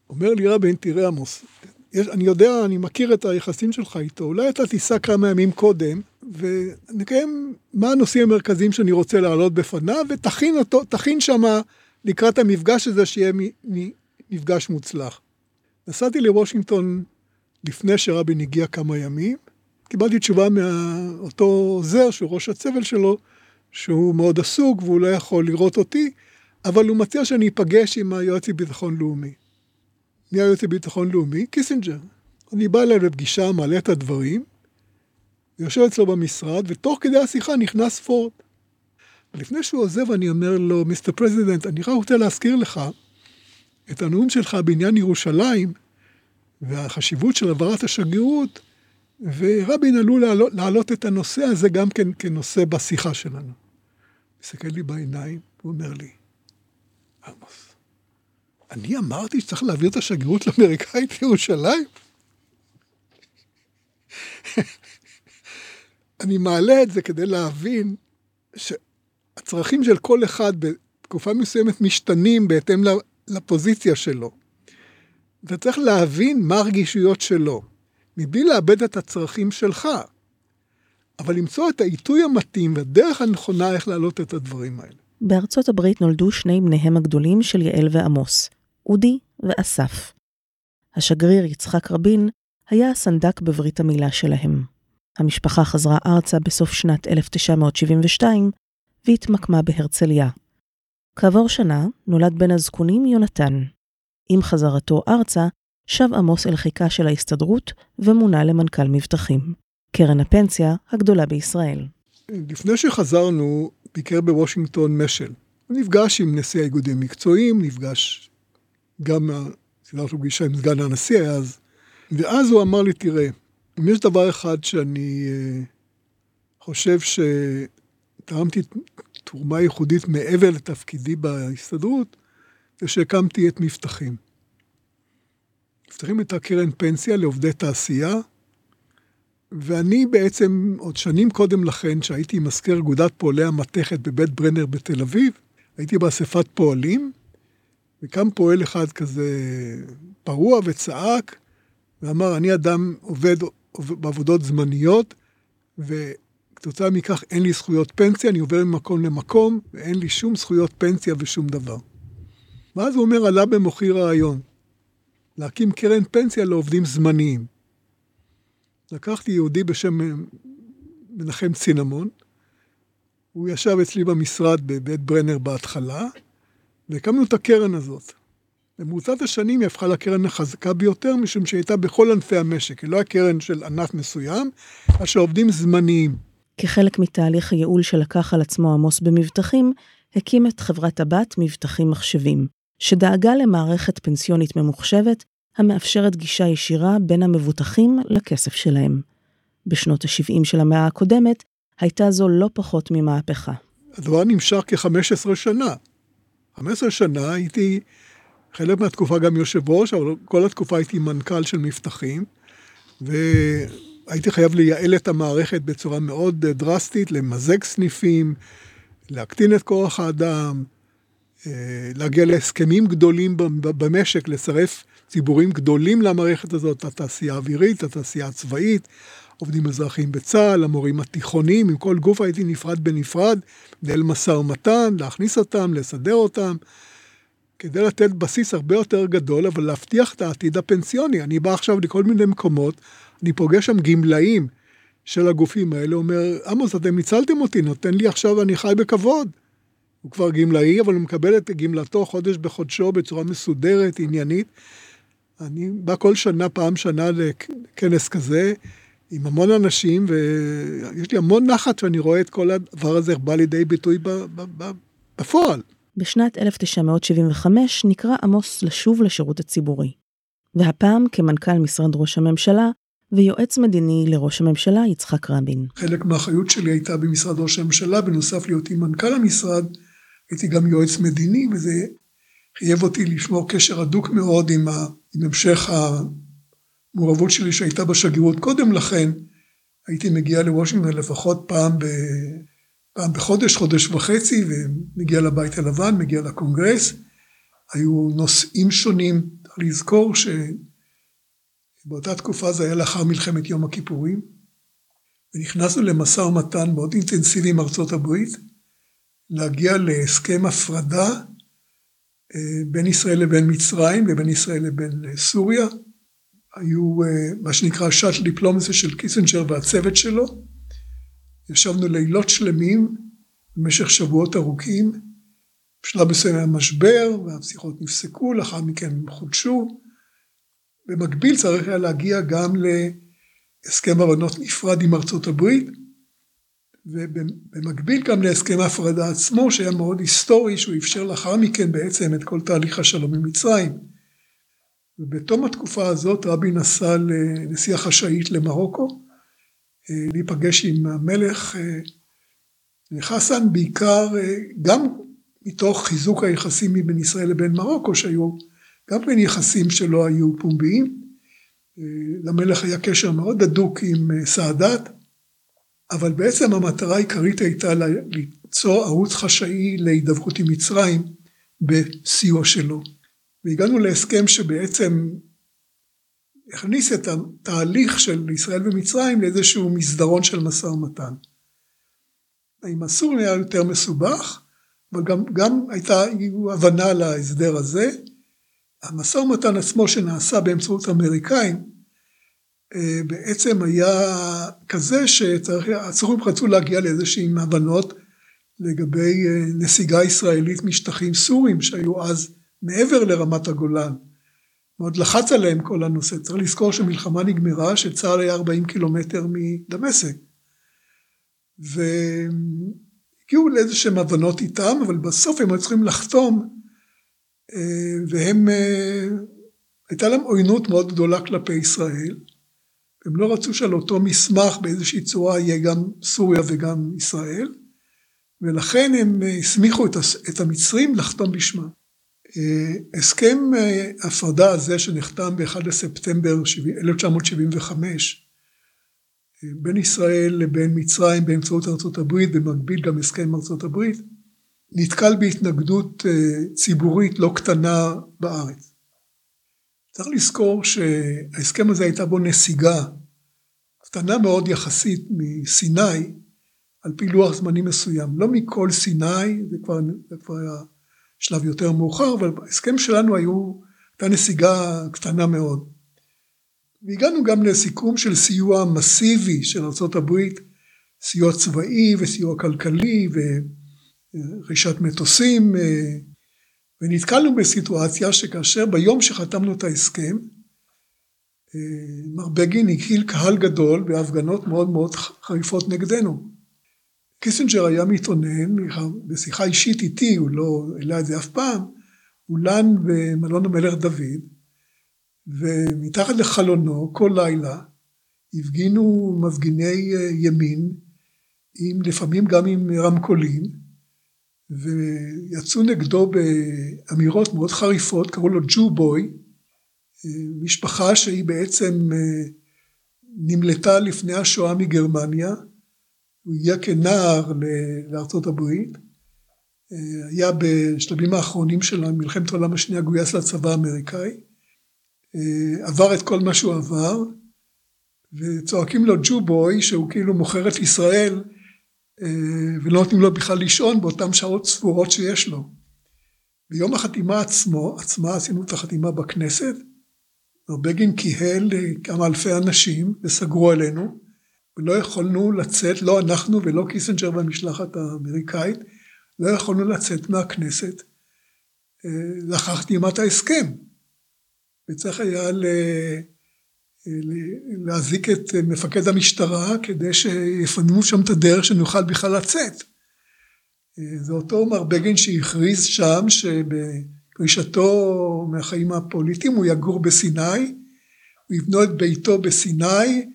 אומר לי רבין, תראה עמוס, יש, אני יודע, אני מכיר את היחסים שלך איתו, אולי אתה תיסע כמה ימים קודם, ונקיים מה הנושאים המרכזיים שאני רוצה להעלות בפניו, ותכין אותו, תכין שמה לקראת המפגש הזה, שיהיה מפגש מוצלח. נסעתי לוושינגטון לפני שרבין הגיע כמה ימים, קיבלתי תשובה מאותו עוזר, שהוא ראש הצוות שלו, שהוא מאוד עסוק והוא לא יכול לראות אותי, אבל הוא מציע שאני אפגש עם היועץ לביטחון לאומי. מי היועץ לביטחון לאומי? קיסינג'ר. אני בא אליו לפגישה, מעלה את הדברים, יושב אצלו במשרד, ותוך כדי השיחה נכנס פורד. לפני שהוא עוזב, אני אומר לו, Mr. President, אני רק רוצה להזכיר לך את הנאום שלך בעניין ירושלים והחשיבות של העברת השגרירות, ורבין עלול להעלות, להעלות את הנושא הזה גם כן כנושא בשיחה שלנו. מסתכל לי בעיניים, הוא אומר לי, עמוס, אני אמרתי שצריך להעביר את השגרירות האמריקאית לירושלים? אני מעלה את זה כדי להבין שהצרכים של כל אחד בתקופה מסוימת משתנים בהתאם לפוזיציה שלו. אתה צריך להבין מה הרגישויות שלו, מבלי לאבד את הצרכים שלך, אבל למצוא את העיתוי המתאים והדרך הנכונה איך להעלות את הדברים האלה. בארצות הברית נולדו שני בניהם הגדולים של יעל ועמוס, אודי ואסף. השגריר יצחק רבין היה הסנדק בברית המילה שלהם. המשפחה חזרה ארצה בסוף שנת 1972 והתמקמה בהרצליה. כעבור שנה נולד בן הזקונים יונתן. עם חזרתו ארצה, שב עמוס אל חיכה של ההסתדרות ומונה למנכ"ל מבטחים, קרן הפנסיה הגדולה בישראל. לפני שחזרנו, ביקר בוושינגטון משל. נפגש עם נשיא האיגודים המקצועיים, נפגש גם, סדרת פגישה עם סגן הנשיא אז, ואז הוא אמר לי, תראה, אם יש דבר אחד שאני uh, חושב שתרמתי תרומה ייחודית מעבר לתפקידי בהסתדרות, זה שהקמתי את מבטחים. מבטחים את הקרן פנסיה לעובדי תעשייה, ואני בעצם, עוד שנים קודם לכן, שהייתי מזכיר אגודת פועלי המתכת בבית ברנר בתל אביב, הייתי באספת פועלים, וקם פועל אחד כזה פרוע וצעק, ואמר, אני אדם עובד בעבודות זמניות, וכתוצאה מכך אין לי זכויות פנסיה, אני עובר ממקום למקום, ואין לי שום זכויות פנסיה ושום דבר. ואז הוא אומר, עלה במוחי רעיון, להקים קרן פנסיה לעובדים זמניים. לקחתי יהודי בשם מנחם צינמון, הוא ישב אצלי במשרד בבית ברנר בהתחלה, והקמנו את הקרן הזאת. במרוצת השנים היא הפכה לקרן החזקה ביותר, משום שהיא הייתה בכל ענפי המשק. היא לא הקרן של ענף מסוים, אלא של עובדים זמניים. כחלק מתהליך הייעול שלקח על עצמו עמוס במבטחים, הקים את חברת הבת מבטחים מחשבים, שדאגה למערכת פנסיונית ממוחשבת, המאפשרת גישה ישירה בין המבוטחים לכסף שלהם. בשנות ה-70 של המאה הקודמת, הייתה זו לא פחות ממהפכה. הדבר נמשך כ-15 שנה. 15 שנה הייתי חלק מהתקופה גם יושב ראש, אבל כל התקופה הייתי מנכ"ל של מבטחים, והייתי חייב לייעל את המערכת בצורה מאוד דרסטית, למזג סניפים, להקטין את כוח האדם, אה, להגיע להסכמים גדולים במשק, לצרף ציבורים גדולים למערכת הזאת, התעשייה האווירית, התעשייה הצבאית, עובדים אזרחיים בצה"ל, המורים התיכוניים, עם כל גוף הייתי נפרד בנפרד, לנהל משא ומתן, להכניס אותם, לסדר אותם, כדי לתת בסיס הרבה יותר גדול, אבל להבטיח את העתיד הפנסיוני. אני בא עכשיו לכל מיני מקומות, אני פוגש שם גמלאים של הגופים האלה, אומר, עמוס, אתם ניצלתם אותי, נותן לי עכשיו, אני חי בכבוד. הוא כבר גמלאי, אבל הוא מקבל את גמלתו חודש בחודשו בצורה מסודרת, עניינית. אני בא כל שנה, פעם שנה לכנס כזה, עם המון אנשים, ויש לי המון נחת שאני רואה את כל הדבר הזה בא לידי ביטוי בפועל. בשנת 1975 נקרא עמוס לשוב לשירות הציבורי. והפעם כמנכ"ל משרד ראש הממשלה, ויועץ מדיני לראש הממשלה יצחק רבין. חלק מהאחריות שלי הייתה במשרד ראש הממשלה, בנוסף להיותי מנכ"ל המשרד, הייתי גם יועץ מדיני, וזה חייב אותי לשמור קשר הדוק מאוד עם, ה, עם המשך המעורבות שלי שהייתה בשגרירות קודם לכן. הייתי מגיע לוושינגטון לפחות פעם, ב, פעם בחודש, חודש וחצי, ומגיע לבית הלבן, מגיע לקונגרס. היו נושאים שונים, צריך לזכור שבאותה תקופה זה היה לאחר מלחמת יום הכיפורים, ונכנסנו למשא ומתן מאוד אינטנסיבי עם ארצות הברית, להגיע להסכם הפרדה אה, בין ישראל לבין מצרים ובין ישראל לבין אה, סוריה. היו אה, מה שנקרא shuttle diplomacy של קיסנג'ר והצוות שלו. ישבנו לילות שלמים במשך שבועות ארוכים. בשלב מסוים היה משבר והשיחות נפסקו, לאחר מכן הם חודשו. במקביל צריך היה להגיע גם להסכם הבנות נפרד עם ארצות הברית. ובמקביל גם להסכם ההפרדה עצמו שהיה מאוד היסטורי שהוא אפשר לאחר מכן בעצם את כל תהליך השלום עם מצרים. ובתום התקופה הזאת רבין נסע לנסיעה חשאית למרוקו להיפגש עם המלך אה, חסן בעיקר אה, גם מתוך חיזוק היחסים בין ישראל לבין מרוקו שהיו גם בין יחסים שלא היו פומביים. למלך היה קשר מאוד הדוק עם סאדאת אבל בעצם המטרה העיקרית הייתה ליצור ערוץ חשאי להידברות עם מצרים בסיוע שלו. והגענו להסכם שבעצם הכניס את התהליך של ישראל ומצרים לאיזשהו מסדרון של משא ומתן. עם הסורים היה יותר מסובך, אבל גם, גם הייתה הבנה להסדר הזה. המשא ומתן עצמו שנעשה באמצעות האמריקאים אה, בעצם היה כזה שהצורים רצו להגיע לאיזשהן הבנות לגבי אה, נסיגה ישראלית משטחים סורים שהיו אז מעבר לרמת הגולן. מאוד לחץ עליהם כל הנושא. צריך לזכור שמלחמה נגמרה, שצה"ל היה 40 קילומטר מדמשק. והגיעו לאיזשהם הבנות איתם, אבל בסוף הם היו צריכים לחתום, והם, הייתה להם עוינות מאוד גדולה כלפי ישראל. הם לא רצו שעל אותו מסמך באיזושהי צורה יהיה גם סוריה וגם ישראל, ולכן הם הסמיכו את המצרים לחתום בשמם. אה, הסכם אה, ההפרדה הזה שנחתם ב-1 לספטמבר 1975 אה, בין ישראל לבין מצרים באמצעות ארצות הברית, במקביל גם הסכם ארצות הברית, נתקל בהתנגדות ציבורית לא קטנה בארץ. צריך לזכור שההסכם הזה הייתה בו נסיגה קטנה מאוד יחסית מסיני, על פי לוח זמנים מסוים. לא מכל סיני, זה כבר, זה כבר היה שלב יותר מאוחר, אבל בהסכם שלנו היו, הייתה נסיגה קטנה מאוד. והגענו גם לסיכום של סיוע מסיבי של ארה"ב, סיוע צבאי וסיוע כלכלי ורכישת מטוסים ונתקלנו בסיטואציה שכאשר ביום שחתמנו את ההסכם, מר בגין הקהיל קהל גדול בהפגנות מאוד מאוד חריפות נגדנו. קיסינג'ר היה מתאונן, בשיחה אישית איתי, הוא לא העלה את זה אף פעם, הוא לן במלון המלך דוד, ומתחת לחלונו כל לילה הפגינו מפגיני ימין, עם, לפעמים גם עם רמקולים, ויצאו נגדו באמירות מאוד חריפות, קראו לו ג'ו בוי, משפחה שהיא בעצם נמלטה לפני השואה מגרמניה, הוא הגיע כנער לארצות הברית, היה בשלבים האחרונים של מלחמת העולם השנייה גויס לצבא האמריקאי, עבר את כל מה שהוא עבר, וצועקים לו Jew boy שהוא כאילו מוכר את ישראל אה, ולא נותנים לו בכלל לישון באותן שעות ספורות שיש לו. ביום החתימה עצמו, עצמה עשינו את החתימה בכנסת, בגין קיהל כמה אלפי אנשים וסגרו עלינו, ולא יכולנו לצאת, לא אנחנו ולא קיסנג'ר והמשלחת האמריקאית, לא יכולנו לצאת מהכנסת אה, לאחר חתימת ההסכם. וצריך היה להזיק את מפקד המשטרה כדי שיפנו שם את הדרך שנוכל בכלל לצאת. זה אותו מר בגין שהכריז שם שבפרישתו מהחיים הפוליטיים הוא יגור בסיני הוא יבנו את ביתו בסיני,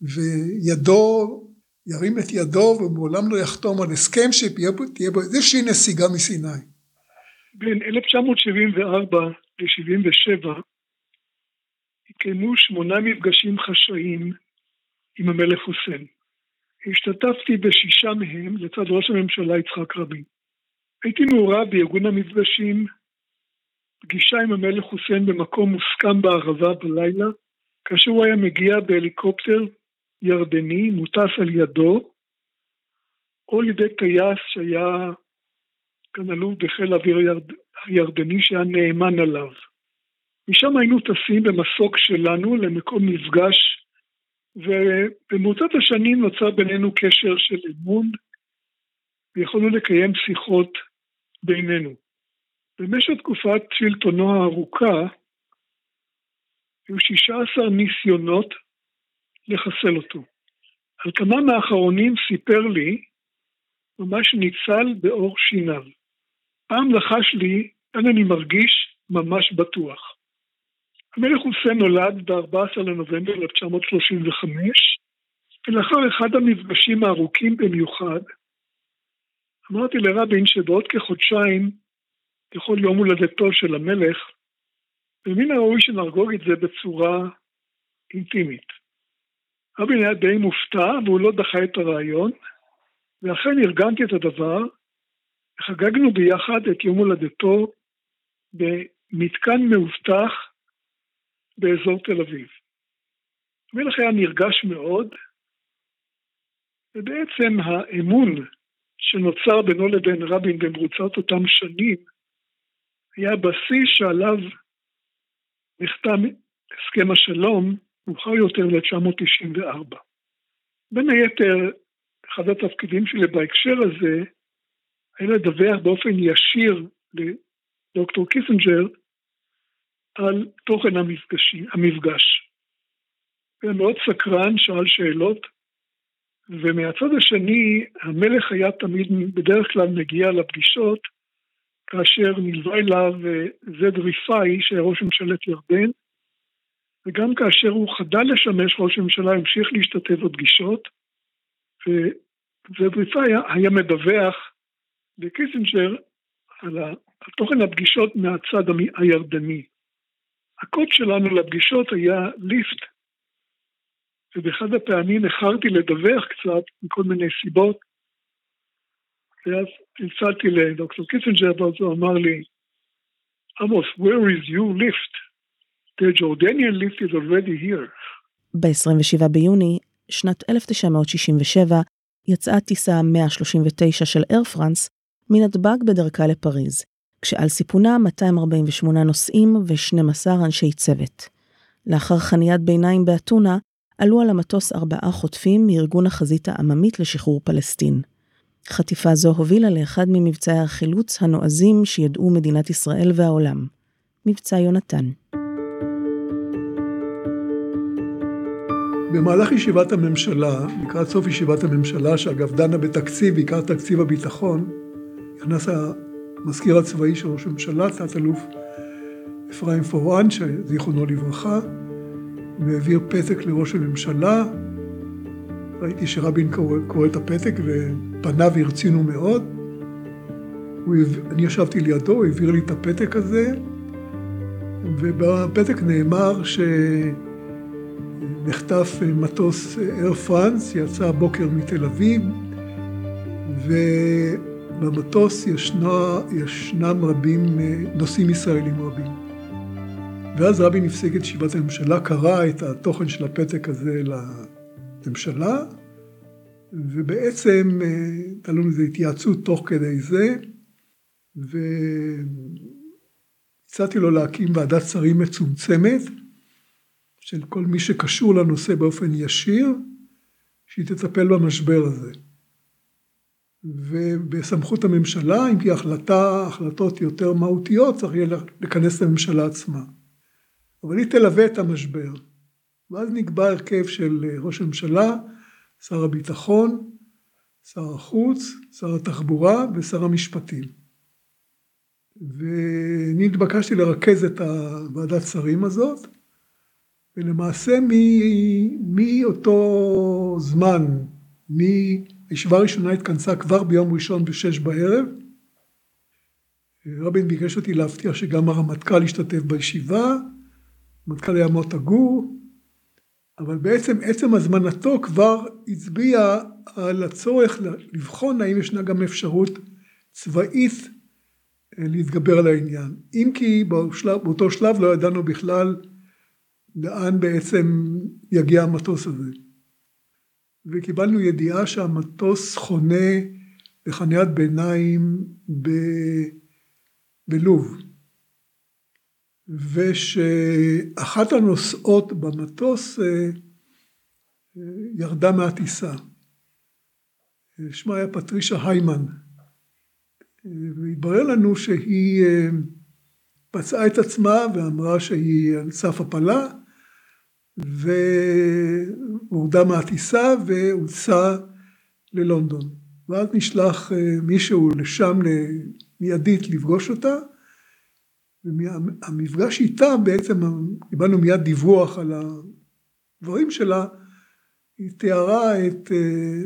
וידו, ירים את ידו, ומעולם לא יחתום על הסכם שתהיה בו איזושהי נסיגה מסיני. בין 1974 ל-77 התקיימו שמונה מפגשים חשאיים עם המלך חוסיין. השתתפתי בשישה מהם לצד ראש הממשלה יצחק רבין. הייתי מעורב בארגון המפגשים, פגישה עם המלך חוסיין במקום מוסכם בערבה בלילה, כאשר הוא היה מגיע בהליקופטר ירדני מוטס על ידו, או על ידי טייס שהיה כאן אלוף בחיל האוויר הירד... הירדני שהיה נאמן עליו. משם היינו טסים במסוק שלנו למקום מפגש, ובמרוצת השנים נוצר בינינו קשר של אמון, ויכולנו לקיים שיחות בינינו. במשך תקופת שלטונו הארוכה, היו 16 ניסיונות לחסל אותו. על כמה מהאחרונים סיפר לי, ממש ניצל בעור שיניו. פעם לחש לי, כאן אני מרגיש ממש בטוח. המלך חוסיין נולד ב-14 לנובמבר 1935, ולאחר אחד המפגשים הארוכים במיוחד, אמרתי לרבין שבעוד כחודשיים יכול יום הולדתו של המלך, ומן הראוי שנחגוג את זה בצורה אינטימית. רבין היה די מופתע והוא לא דחה את הרעיון, ואכן ארגנתי את הדבר, וחגגנו ביחד את יום הולדתו במתקן מאובטח באזור תל אביב. המלך היה נרגש מאוד, ובעצם האמון שנוצר בינו לבין רבין במרוצת אותם שנים, היה הבסיס שעליו נחתם הסכם השלום מאוחר יותר ל-1994. בין היתר, אחד התפקידים שלי בהקשר הזה היה לדווח באופן ישיר לדוקטור קיסינג'ר על תוכן המפגשי, המפגש. היה מאוד סקרן, שאל שאלות, ומהצד השני, המלך היה תמיד, בדרך כלל מגיע לפגישות, כאשר נלווה אליו אה, זד ריפאי, שהיה ראש ממשלת ירדן, וגם כאשר הוא חדל לשמש ראש ממשלה, המשיך להשתתף בפגישות, וזד ריפאי היה, היה מדווח לקיסינג'ר על תוכן הפגישות מהצד הירדני. הקוד שלנו לפגישות היה ליפט, ובאחד הפעמים איחרתי לדווח קצת מכל מיני סיבות, ואז צלצלתי לדוקטור קיסינג'ר, ואז הוא אמר לי, עמוס, where is your lift? The Jordanian lift is already here. ב-27 ביוני, שנת 1967, יצאה טיסה 139 של Air France מנתב"ג בדרכה לפריז, כשעל סיפונה 248 נוסעים ו-12 אנשי צוות. לאחר חניית ביניים באתונה, עלו על המטוס ארבעה חוטפים מארגון החזית העממית לשחרור פלסטין. חטיפה זו הובילה לאחד ממבצעי החילוץ הנועזים שידעו מדינת ישראל והעולם, מבצע יונתן. במהלך ישיבת הממשלה, לקראת סוף ישיבת הממשלה, שאגב דנה בתקציב, בעיקר תקציב הביטחון, נכנס המזכיר הצבאי של ראש הממשלה, תת-אלוף אפרים פורן, שזיכרונו לברכה, והעביר פתק לראש הממשלה. ראיתי שרבין קורא, קורא את הפתק ופניו הרצינו מאוד. הוא, אני ישבתי לידו, הוא העביר לי את הפתק הזה, ובפתק נאמר שנחטף מטוס אייר פרנס, יצא הבוקר מתל אביב, ובמטוס ישנה, ישנם רבים, נוסעים ישראלים רבים. ואז רבין הפסיק את ישיבת הממשלה, קרא את התוכן של הפתק הזה לממשלה, ובעצם אה, הייתה לנו איזו התייעצות תוך כדי זה, והצעתי לו להקים ועדת שרים מצומצמת, של כל מי שקשור לנושא באופן ישיר, שהיא תטפל במשבר הזה. ובסמכות הממשלה, אם כי החלטה, החלטות יותר מהותיות, צריך יהיה לכנס את הממשלה עצמה. אבל היא תלווה את המשבר. ואז נקבע הרכב של ראש הממשלה, שר הביטחון, שר החוץ, שר התחבורה ושר המשפטים. ואני התבקשתי לרכז את הוועדת שרים הזאת, ולמעשה מאותו זמן, הישיבה הראשונה התכנסה כבר ביום ראשון בשש בערב. רבין ביקש אותי להבטיח שגם הרמטכ"ל ישתתף בישיבה, הרמטכ"ל היה מוטה גור, אבל בעצם עצם הזמנתו כבר הצביע על הצורך לבחון האם ישנה גם אפשרות צבאית אה, להתגבר על העניין. אם כי בשלב, באותו שלב לא ידענו בכלל לאן בעצם יגיע המטוס הזה. וקיבלנו ידיעה שהמטוס חונה בחניית ביניים ב... בלוב. ושאחת הנוסעות במטוס אה, אה, ירדה מהטיסה. שמה היה פטרישה היימן. והתברר לנו שהיא אה, פצעה את עצמה ואמרה שהיא על סף הפלה והורדה מהטיסה והוצאה ללונדון. ואז נשלח מישהו לשם מיידית לפגוש אותה והמפגש איתה בעצם קיבלנו מיד דיווח על הדברים שלה, היא תיארה את,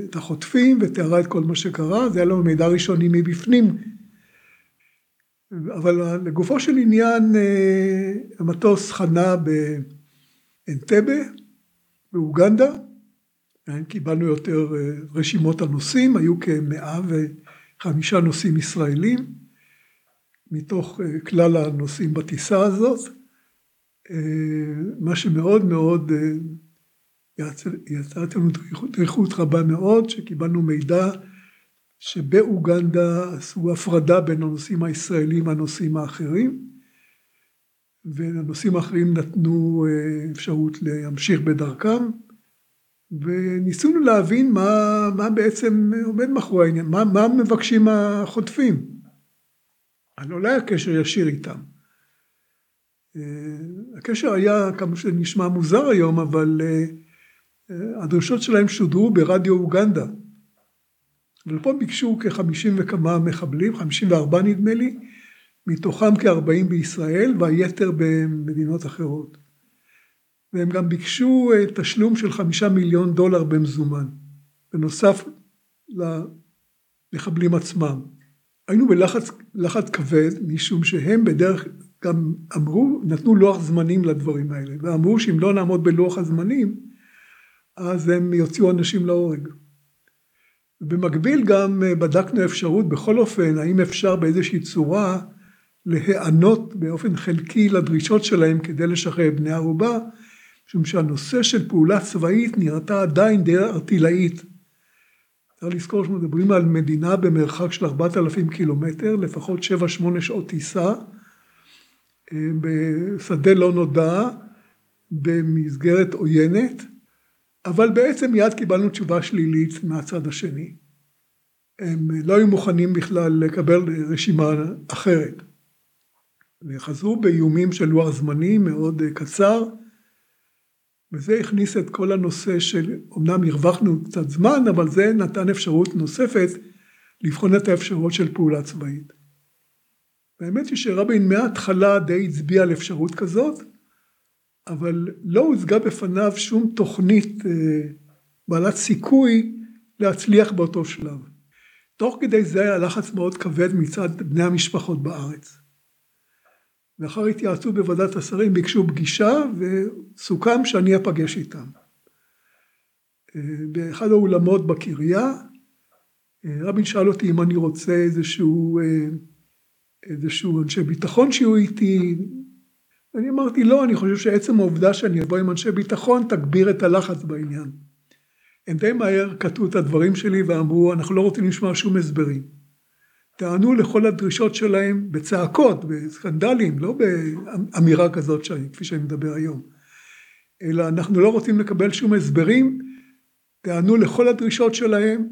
את החוטפים ותיארה את כל מה שקרה, זה היה לנו מידע ראשוני מבפנים. אבל לגופו של עניין המטוס חנה באנטבה, באוגנדה, קיבלנו יותר רשימות הנוסעים, היו כמאה וחמישה נוסעים ישראלים. מתוך אה, כלל הנוסעים בטיסה הזאת, אה, מה שמאוד מאוד אה, יצר לנו דריכות רבה מאוד, שקיבלנו מידע שבאוגנדה עשו הפרדה בין הנוסעים הישראלים והנוסעים האחרים, והנוסעים האחרים נתנו אפשרות להמשיך בדרכם, וניסינו להבין מה, מה בעצם עומד מאחורי העניין, מה, מה מבקשים החוטפים. לא, לא היה קשר ישיר איתם. אה, הקשר היה, כמה שזה נשמע מוזר היום, אבל אה, אה, הדרישות שלהם שודרו ברדיו אוגנדה. אבל פה ביקשו כחמישים וכמה מחבלים, חמישים וארבע נדמה לי, מתוכם כארבעים בישראל והיתר במדינות אחרות. והם גם ביקשו תשלום של חמישה מיליון דולר במזומן, בנוסף למחבלים עצמם. היינו בלחץ לחץ כבד, משום שהם בדרך גם אמרו, נתנו לוח זמנים לדברים האלה, ואמרו שאם לא נעמוד בלוח הזמנים, אז הם יוציאו אנשים להורג. במקביל גם אה, בדקנו אפשרות, בכל אופן, האם אפשר באיזושהי צורה להיענות באופן חלקי לדרישות שלהם כדי לשחרר בני ערובה, משום שהנושא של פעולה צבאית נראתה עדיין די ארטילאית. צריך לזכור שמדברים על מדינה במרחק של 4,000 קילומטר, לפחות 7-8 שעות טיסה, אה, בשדה לא נודע, במסגרת עוינת, אבל בעצם מיד קיבלנו תשובה שלילית מהצד השני. הם לא היו מוכנים בכלל לקבל רשימה אחרת. וחזרו באיומים של לוח זמנים מאוד קצר, וזה הכניס את כל הנושא של, אמנם הרווחנו קצת זמן, אבל זה נתן אפשרות נוספת לבחון את האפשרות של פעולה צבאית. והאמת היא שרבין מההתחלה די הצביע על אפשרות כזאת, אבל לא הוצגה בפניו שום תוכנית אה, בעלת סיכוי להצליח באותו שלב. תוך כדי זה היה לחץ מאוד כבד מצד בני המשפחות בארץ. לאחר התייעצות בוועדת השרים ביקשו פגישה וסוכם שאני אפגש איתם. אה, באחד האולמות בקריה אה, רבין שאל אותי אם אני רוצה איזשהו, אה, איזשהו אנשי ביטחון שיהיו איתי. אני אמרתי לא, אני חושב שעצם העובדה שאני אבוא עם אנשי ביטחון תגביר את הלחץ בעניין. הם די מהר קטעו את הדברים שלי ואמרו אנחנו לא רוצים לשמוע שום הסברים. טענו לכל הדרישות שלהם בצעקות, בסקנדלים, לא באמירה כזאת שאני, כפי שאני מדבר היום, אלא אנחנו לא רוצים לקבל שום הסברים, טענו לכל הדרישות שלהם,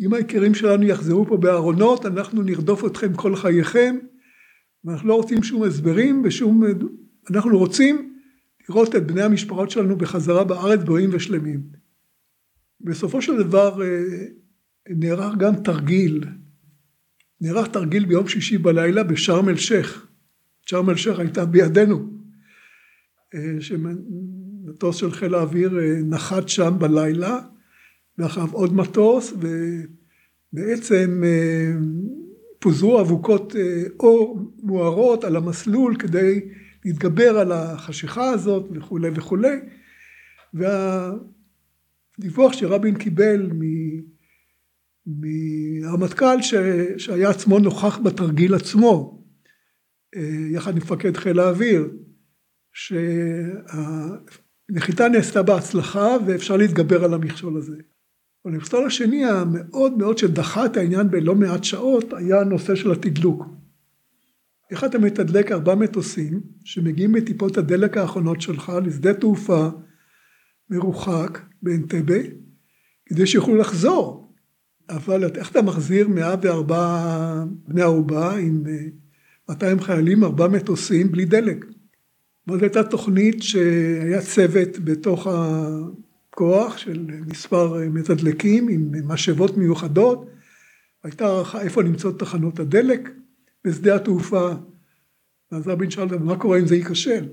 אם היקירים שלנו יחזרו פה בארונות, אנחנו נרדוף אתכם כל חייכם, ואנחנו לא רוצים שום הסברים ושום, אנחנו רוצים לראות את בני המשפחות שלנו בחזרה בארץ בריאים ושלמים. בסופו של דבר אה, נערך גם תרגיל נערך תרגיל ביום שישי בלילה בשארם אל שייח. שארם אל שייח הייתה בידינו. אה, מטוס של חיל האוויר אה, נחת שם בלילה, ואחריו עוד מטוס, ובעצם אה, פוזרו אבוקות אור מוארות על המסלול כדי להתגבר על החשיכה הזאת וכולי וכולי. והדיווח שרבין קיבל מהרמטכ"ל שהיה עצמו נוכח בתרגיל עצמו, יחד עם מפקד חיל האוויר, שהנחיתה נעשתה בהצלחה ואפשר להתגבר על המכשול הזה. אבל המכשול השני המאוד מאוד שדחה את העניין בלא מעט שעות היה הנושא של התדלוק. איך אתה מתדלק ארבע מטוסים שמגיעים מטיפות הדלק האחרונות שלך לשדה תעופה מרוחק באנטבה כדי שיוכלו לחזור. אבל איך אתה מחזיר 104 בני ערובה עם 200 חיילים, ארבע מטוסים בלי דלק? זאת הייתה תוכנית שהיה צוות בתוך הכוח של מספר מתדלקים עם משאבות מיוחדות, הייתה הערכה איפה נמצאות תחנות הדלק בשדה התעופה, ואז רבין שאל מה קורה אם זה ייכשל?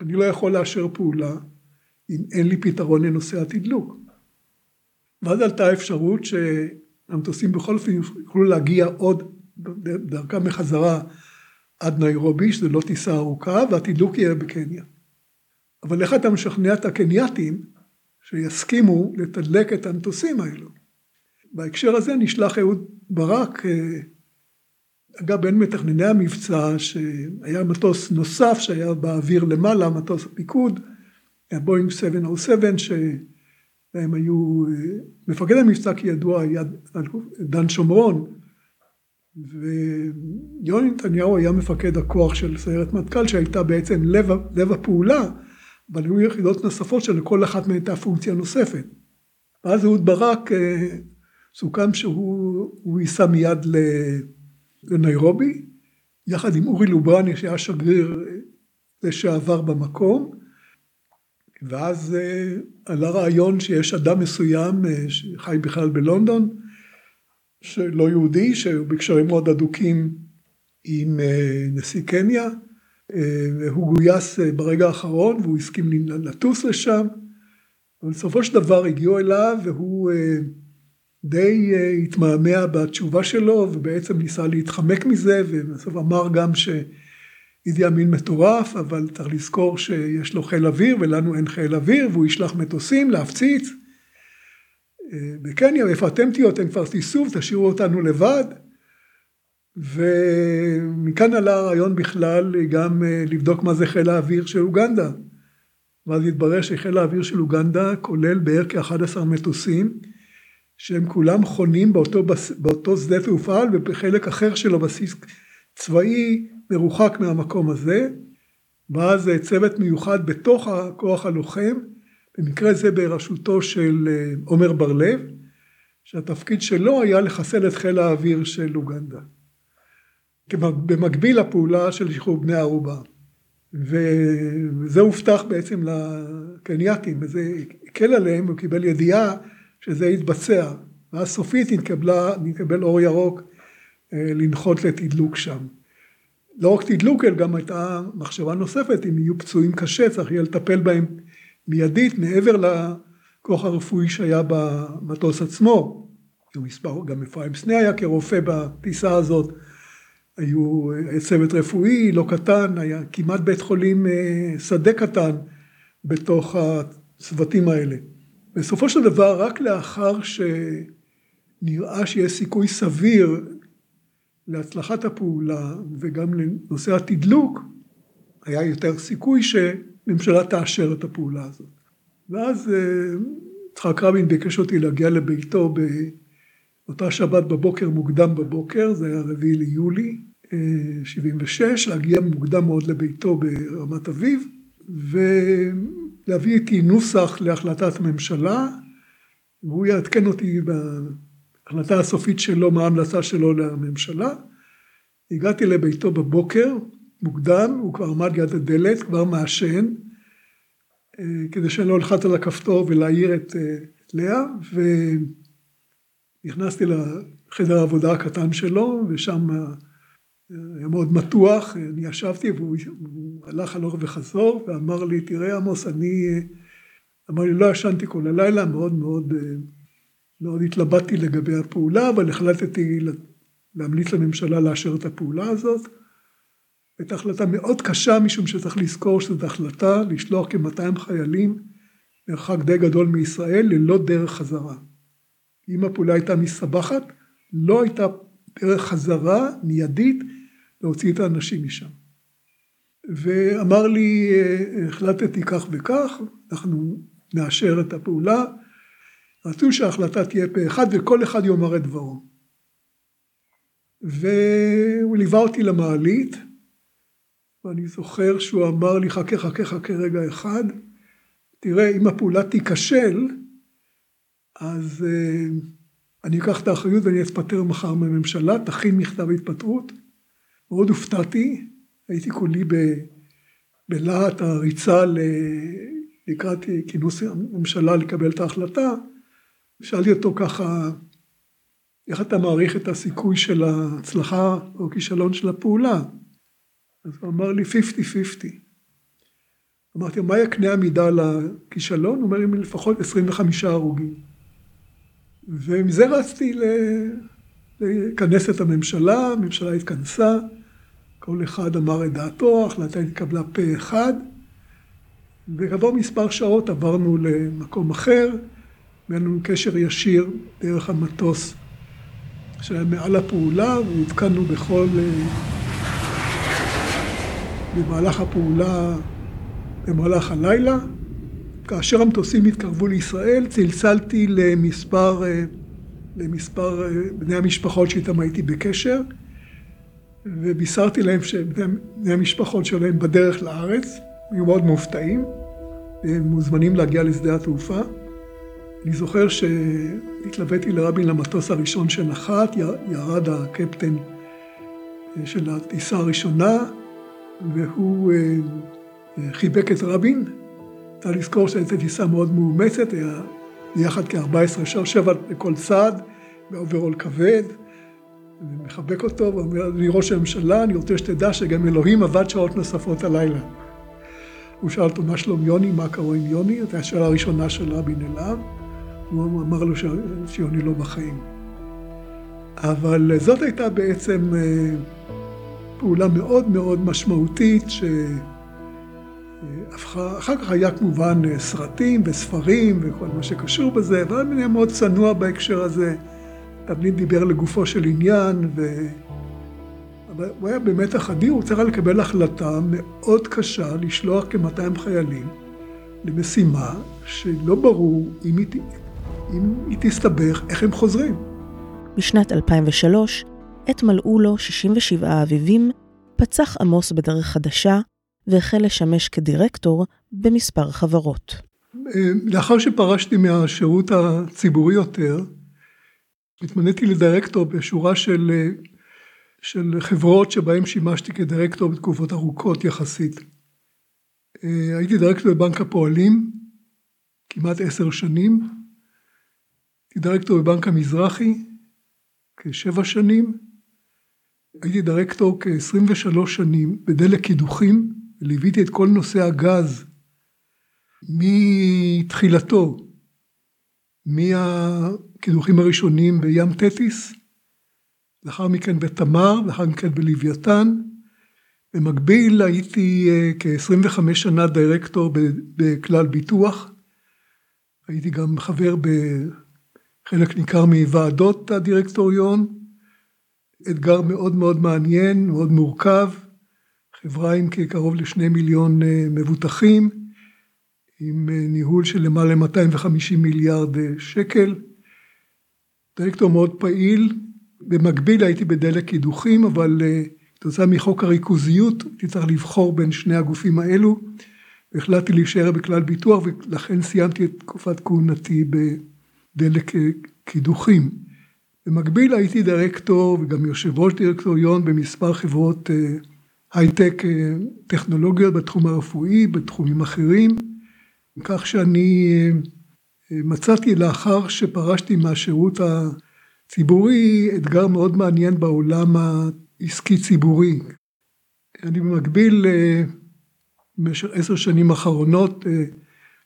אני לא יכול לאשר פעולה אם אין לי פתרון לנושא התדלוק. ואז עלתה האפשרות שהמטוסים בכל אופן יוכלו להגיע עוד דרכם מחזרה עד ניירובי, שזה לא טיסה ארוכה, והתדלוק יהיה בקניה. אבל איך אתה משכנע את הקנייתים שיסכימו לתדלק את המטוסים האלו? בהקשר הזה נשלח אהוד ברק, אה, אגב בין מתכנני המבצע, שהיה מטוס נוסף שהיה באוויר למעלה, מטוס הפיקוד, הבואינג 707, שהם היו, אה, מפקד המבצע כידוע היה דן שומרון, ויוני נתניהו היה מפקד הכוח של סיירת מטכ"ל שהייתה בעצם לב, לב הפעולה, אבל היו יחידות נוספות שלכל אחת מהן הייתה פונקציה נוספת. ואז אהוד ברק אה, סוכם שהוא ייסע מיד לניירובי, יחד עם אורי לוברני שהיה שגריר לשעבר במקום, ואז אה, עלה רעיון שיש אדם מסוים אה, שחי בכלל בלונדון, שלא יהודי, שהוא בקשרים מאוד הדוקים עם אה, נשיא קניה, והוא גויס ברגע האחרון והוא הסכים לטוס לשם, אבל בסופו של דבר הגיעו אליו והוא די התמהמה בתשובה שלו ובעצם ניסה להתחמק מזה ובסוף אמר גם שאידי אמין מטורף אבל צריך לזכור שיש לו חיל אוויר ולנו אין חיל אוויר והוא ישלח מטוסים להפציץ בקניה, איפה אתם תהיו, אתם כבר תיסעו, תשאירו אותנו לבד. ומכאן עלה הרעיון בכלל גם אה, לבדוק מה זה חיל האוויר של אוגנדה. ואז התברר שחיל האוויר של אוגנדה כולל בערך כ-11 מטוסים, שהם כולם חונים באותו, באותו שדה תעופה ובחלק אחר של הבסיס צבאי מרוחק מהמקום הזה. ואז צוות מיוחד בתוך הכוח הלוחם במקרה זה בראשותו של אה, עומר בר לב, שהתפקיד שלו היה לחסל את חיל האוויר של אוגנדה. במקביל לפעולה של שחרור בני ערובה. וזה הובטח בעצם לקנייתים, וזה הקל עליהם, הוא קיבל ידיעה שזה יתבצע, ואז סופית נתקבל אור ירוק אה, לנחות לתדלוק שם. לא רק תדלוק, אלא גם הייתה מחשבה נוספת, אם יהיו פצועים קשה, צריך יהיה לטפל בהם מיידית מעבר לכוח הרפואי שהיה במטוס עצמו. מספר, גם אפרים סנה היה כרופא בטיסה הזאת, היו צוות רפואי לא קטן, היה כמעט בית חולים אה, שדה קטן בתוך הצוותים האלה. בסופו של דבר, רק לאחר שנראה שיש סיכוי סביר להצלחת הפעולה וגם לנושא התדלוק, היה יותר סיכוי ש... הממשלה תאשר את הפעולה הזאת. ואז אה, יצחק רבין ביקש אותי להגיע לביתו באותה שבת בבוקר, מוקדם בבוקר, זה היה רביעי ליולי 76, אה, להגיע מוקדם מאוד לביתו ברמת אביב, ולהביא איתי נוסח להחלטת ממשלה, והוא יעדכן אותי בהחלטה הסופית שלו, מה ההמלצה שלו לממשלה. הגעתי לביתו בבוקר, מוקדם, הוא כבר עמד ליד הדלת, כבר מעשן, אה, כדי שאני לא אלחץ על הכפתור ולהעיר את אה, לאה, ונכנסתי לחדר העבודה הקטן שלו, ושם היה מאוד מתוח, אני ישבתי והוא הלך הלוך וחזור ואמר לי, תראה עמוס, אני, אמר לי, לא ישנתי כל הלילה, מאוד מאוד, מאוד התלבטתי לגבי הפעולה, אבל החלטתי להמליץ לממשלה לאשר את הפעולה הזאת. הייתה החלטה מאוד קשה, משום שצריך לזכור שזו החלטה לשלוח כ-200 חיילים מרחק די גדול מישראל ללא דרך חזרה. אם הפעולה הייתה מסתבכת, לא הייתה דרך חזרה מיידית להוציא את האנשים משם. ואמר לי, החלטתי כך וכך, אנחנו נאשר את הפעולה. רצו שההחלטה תהיה פה אחד וכל אחד יאמר את דברו. והוא ליווה אותי למעלית, ואני זוכר שהוא אמר לי, חכה, חכה, חכה רגע אחד, תראה, אם הפעולה תיכשל, אז uh, אני אקח את האחריות ואני אתפטר מחר מהממשלה, תכין מכתב התפטרות. מאוד הופתעתי, הייתי כולי ב, בלהט הריצה לקראת כינוס הממשלה לקבל את ההחלטה. שאלתי אותו ככה, איך אתה מעריך את הסיכוי של ההצלחה או כישלון של הפעולה? אז הוא אמר לי 50-50. אמרתי, מה יקנה המידה לכישלון? הוא אומר לי, לפחות 25 הרוגים. ומזה רצתי לכנס את הממשלה, הממשלה התכנסה, כל אחד אמר את דעתו, ההחלטה התקבלה פה אחד, וכעבור מספר שעות עברנו למקום אחר, והיה לנו קשר ישיר דרך המטוס שהיה מעל הפעולה, ועדכנו בכל... במהלך הפעולה, במהלך הלילה. כאשר המטוסים התקרבו לישראל, צלצלתי למספר, למספר בני המשפחות שאיתם הייתי בקשר, ובישרתי להם שבני המשפחות שלהם בדרך לארץ, היו מאוד מופתעים, הם מוזמנים להגיע לשדה התעופה. אני זוכר שהתלוויתי לרבין למטוס הראשון שנחת, ירד הקפטן של הטיסה הראשונה, והוא אה, חיבק את רבין. צריך לזכור שהייתה טיסה מאוד מאומצת, היה יחד כ-14 שעות, שבע בכל צד, באוברול כבד, ומחבק אותו ואומר, אדוני ראש הממשלה, אני רוצה שתדע שגם אלוהים עבד שעות נוספות הלילה. הוא שאל אותו, מה שלום יוני, מה קורה עם יוני? זו השאלה הראשונה של רבין אליו. הוא אמר לו שיוני לא בחיים. אבל זאת הייתה בעצם אה, פעולה מאוד מאוד משמעותית, שאחר כך היה כמובן אה, סרטים וספרים וכל מה שקשור בזה, אבל היה מאוד צנוע בהקשר הזה, תמיד דיבר לגופו של עניין, ו... אבל הוא היה במתח אדיר, הוא צריך לקבל החלטה מאוד קשה לשלוח כ-200 חיילים למשימה שלא ברור אם היא, אם היא תסתבך, איך הם חוזרים. בשנת 2003 עת מלאו לו 67 אביבים, פצח עמוס בדרך חדשה, והחל לשמש כדירקטור במספר חברות. לאחר שפרשתי מהשירות הציבורי יותר, התמניתי לדירקטור בשורה של, של חברות שבהן שימשתי כדירקטור בתקופות ארוכות יחסית. הייתי דירקטור בבנק הפועלים כמעט עשר שנים, דירקטור בבנק המזרחי כשבע שנים, הייתי דירקטור כ-23 שנים בדלק קידוחים, וליוויתי את כל נושא הגז מתחילתו, מהקידוחים הראשונים בים תטיס, לאחר מכן בתמר, לאחר מכן בלוויתן. במקביל הייתי אה, כ-25 שנה דירקטור בכלל ביטוח. הייתי גם חבר בחלק ניכר מוועדות הדירקטוריון. אתגר מאוד מאוד מעניין, מאוד מורכב, חברה עם כקרוב לשני מיליון אה, מבוטחים, עם אה, ניהול של למעלה מ-250 מיליארד אה, שקל. דירקטור מאוד פעיל, במקביל הייתי בדלק קידוחים, אבל כתוצאה מחוק הריכוזיות הייתי צריך לבחור בין שני הגופים האלו, והחלטתי להישאר בכלל ביטוח ולכן סיימתי את תקופת כהונתי בדלק קידוחים. במקביל הייתי דירקטור וגם יושב ראש דירקטוריון במספר חברות אה, הייטק אה, טכנולוגיות בתחום הרפואי, בתחומים אחרים, כך שאני אה, מצאתי לאחר שפרשתי מהשירות הציבורי אתגר מאוד מעניין בעולם עסקי ציבורי. אני במקביל במשך עשר שנים אחרונות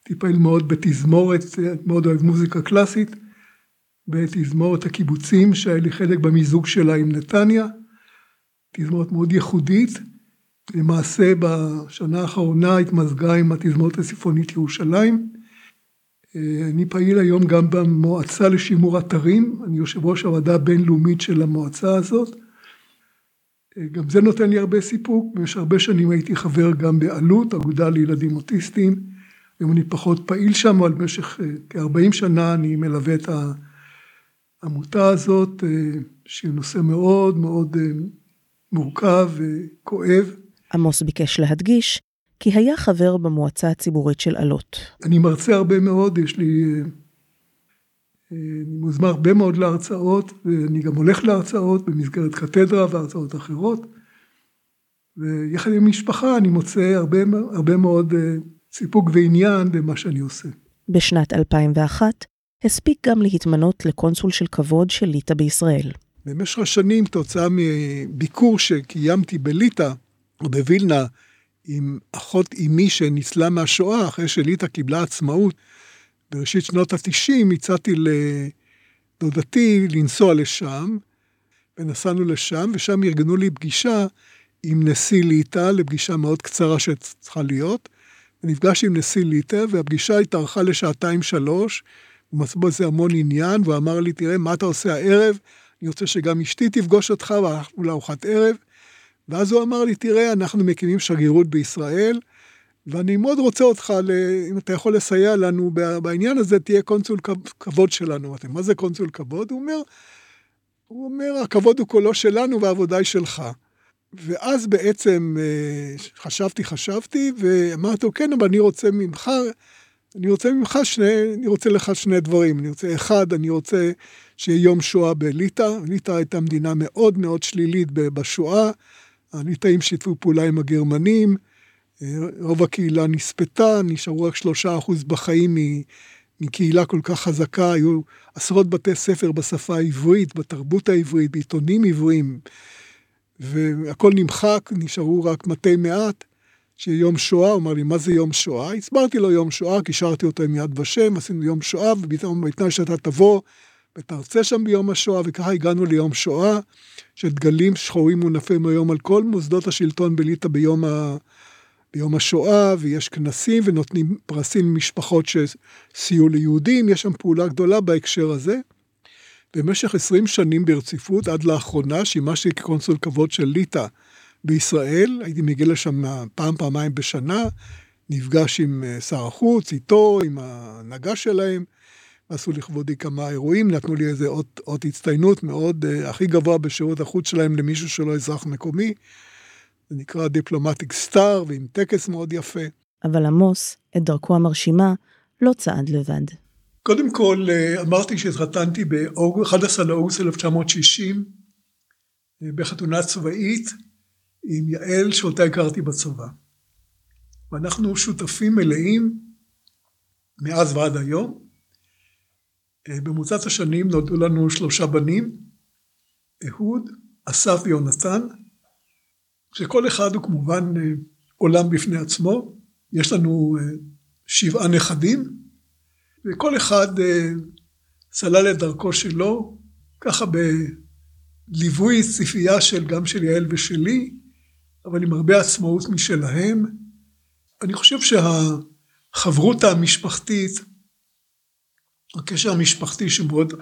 טיפל מאוד בתזמורת, מאוד אוהב מוזיקה קלאסית, בתזמורת הקיבוצים שהיה לי חלק במיזוג שלה עם נתניה, תזמורת מאוד ייחודית, למעשה בשנה האחרונה התמזגה עם התזמורת הסיפונית ירושלים. אני פעיל היום גם במועצה לשימור אתרים, אני יושב ראש הוועדה הבינלאומית של המועצה הזאת. גם זה נותן לי הרבה סיפוק, במשך הרבה שנים הייתי חבר גם באלו"ט, אגודה לילדים אוטיסטים, היום אני פחות פעיל שם, אבל במשך כ-40 שנה אני מלווה את העמותה הזאת, שהיא נושא מאוד מאוד מורכב וכואב. עמוס ביקש להדגיש כי היה חבר במועצה הציבורית של אלו"ט. אני מרצה הרבה מאוד, יש לי... אני מוזמן הרבה מאוד להרצאות, ואני גם הולך להרצאות במסגרת קתדרה והרצאות אחרות. ויחד עם משפחה אני מוצא הרבה, הרבה מאוד סיפוק ועניין במה שאני עושה. בשנת 2001 הספיק גם להתמנות לקונסול של כבוד של ליטא בישראל. במשך השנים, תוצאה מביקור שקיימתי בליטא, או בווילנה, עם אחות אמי שניצלה מהשואה, אחרי שליטא קיבלה עצמאות, בראשית שנות התשעים, הצעתי לדודתי לנסוע לשם, ונסענו לשם, ושם ארגנו לי פגישה עם נשיא ליטא, לפגישה מאוד קצרה שצריכה להיות, ונפגשתי עם נשיא ליטא, והפגישה התארכה לשעתיים שלוש, הוא מצא בזה המון עניין, והוא אמר לי, תראה, מה אתה עושה הערב? אני רוצה שגם אשתי תפגוש אותך, והלכנו לארוחת ערב. ואז הוא אמר לי, תראה, אנחנו מקימים שגרירות בישראל, ואני מאוד רוצה אותך, אם אתה יכול לסייע לנו בעניין הזה, תהיה קונסול כבוד שלנו. אמרתי, מה זה קונסול כבוד? הוא אומר, הוא אומר, הכבוד הוא כולו שלנו והעבודה היא שלך. ואז בעצם חשבתי, חשבתי, ואמרתי, כן, אבל אני רוצה ממך, אני רוצה ממך שני, אני רוצה לך שני דברים. אני רוצה, אחד, אני רוצה שיהיה יום שואה בליטא. ליטא הייתה מדינה מאוד מאוד שלילית בשואה. הליטאים שיתפו פעולה עם הגרמנים, רוב הקהילה נספתה, נשארו רק שלושה אחוז בחיים מקהילה כל כך חזקה, היו עשרות בתי ספר בשפה העברית, בתרבות העברית, בעיתונים עבריים, והכל נמחק, נשארו רק מתי מעט, שיום שואה, הוא אמר לי, מה זה יום שואה? הסברתי לו יום שואה, קישרתי אותו עם יד ושם, עשינו יום שואה, ובתנאי שאתה תבוא ותרצה שם ביום השואה, וככה הגענו ליום שואה, שדגלים שחורים מונפים היום על כל מוסדות השלטון בליטא ביום, ה... ביום השואה, ויש כנסים ונותנים פרסים למשפחות שסייעו ליהודים, יש שם פעולה גדולה בהקשר הזה. במשך 20 שנים ברציפות, עד לאחרונה, שימשתי כקונסול כבוד של ליטא בישראל, הייתי מגיע לשם פעם, פעמיים בשנה, נפגש עם שר החוץ, איתו, עם ההנהגה שלהם, עשו לכבודי כמה אירועים, נתנו לי איזה אות, אות הצטיינות מאוד, uh, הכי גבוה בשירות החוץ שלהם למישהו שלא אזרח מקומי. זה נקרא דיפלומטיק סטאר, ועם טקס מאוד יפה. אבל עמוס, את דרכו המרשימה, לא צעד לבד. קודם כל, אמרתי שהתחתנתי ב-11 לאוגוסט 1960, בחתונה צבאית, עם יעל, שאותה הכרתי בצבא. ואנחנו שותפים מלאים מאז ועד היום. במוצץ השנים נולדו לנו שלושה בנים, אהוד, אסף ויונתן, שכל אחד הוא כמובן עולם בפני עצמו, יש לנו שבעה נכדים, וכל אחד סלל את דרכו שלו, ככה בליווי צפייה של גם של יעל ושלי, אבל עם הרבה עצמאות משלהם. אני חושב שהחברותה המשפחתית הקשר המשפחתי שמאוד,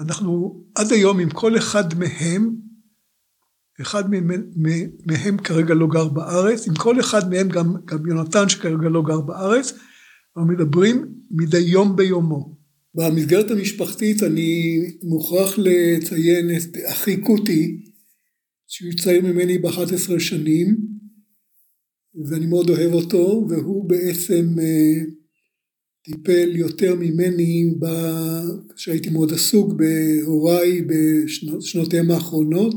אנחנו עד היום עם כל אחד מהם, אחד מהם, מהם כרגע לא גר בארץ, עם כל אחד מהם גם, גם יונתן שכרגע לא גר בארץ, אנחנו מדברים מדי יום ביומו. במסגרת המשפחתית אני מוכרח לציין את אחי קוטי, שהוא צעיר ממני ב-11 שנים, ואני מאוד אוהב אותו, והוא בעצם טיפל יותר ממני כשהייתי מאוד עסוק בהוריי בשנותיהם האחרונות,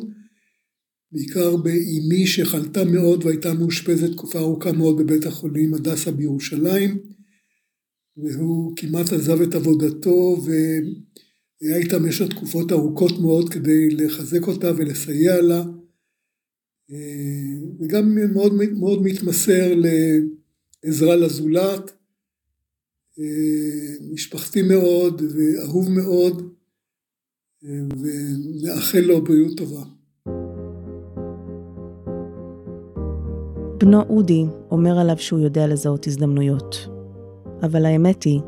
בעיקר באימי שחלתה מאוד והייתה מאושפזת תקופה ארוכה מאוד בבית החולים הדסה בירושלים, והוא כמעט עזב את עבודתו היה איתה במשך תקופות ארוכות מאוד כדי לחזק אותה ולסייע לה, וגם מאוד, מאוד מתמסר לעזרה לזולת, משפחתי מאוד ואהוב מאוד, ונאחל לו בריאות טובה. בנו אודי אומר עליו שהוא יודע לזהות הזדמנויות, אבל האמת היא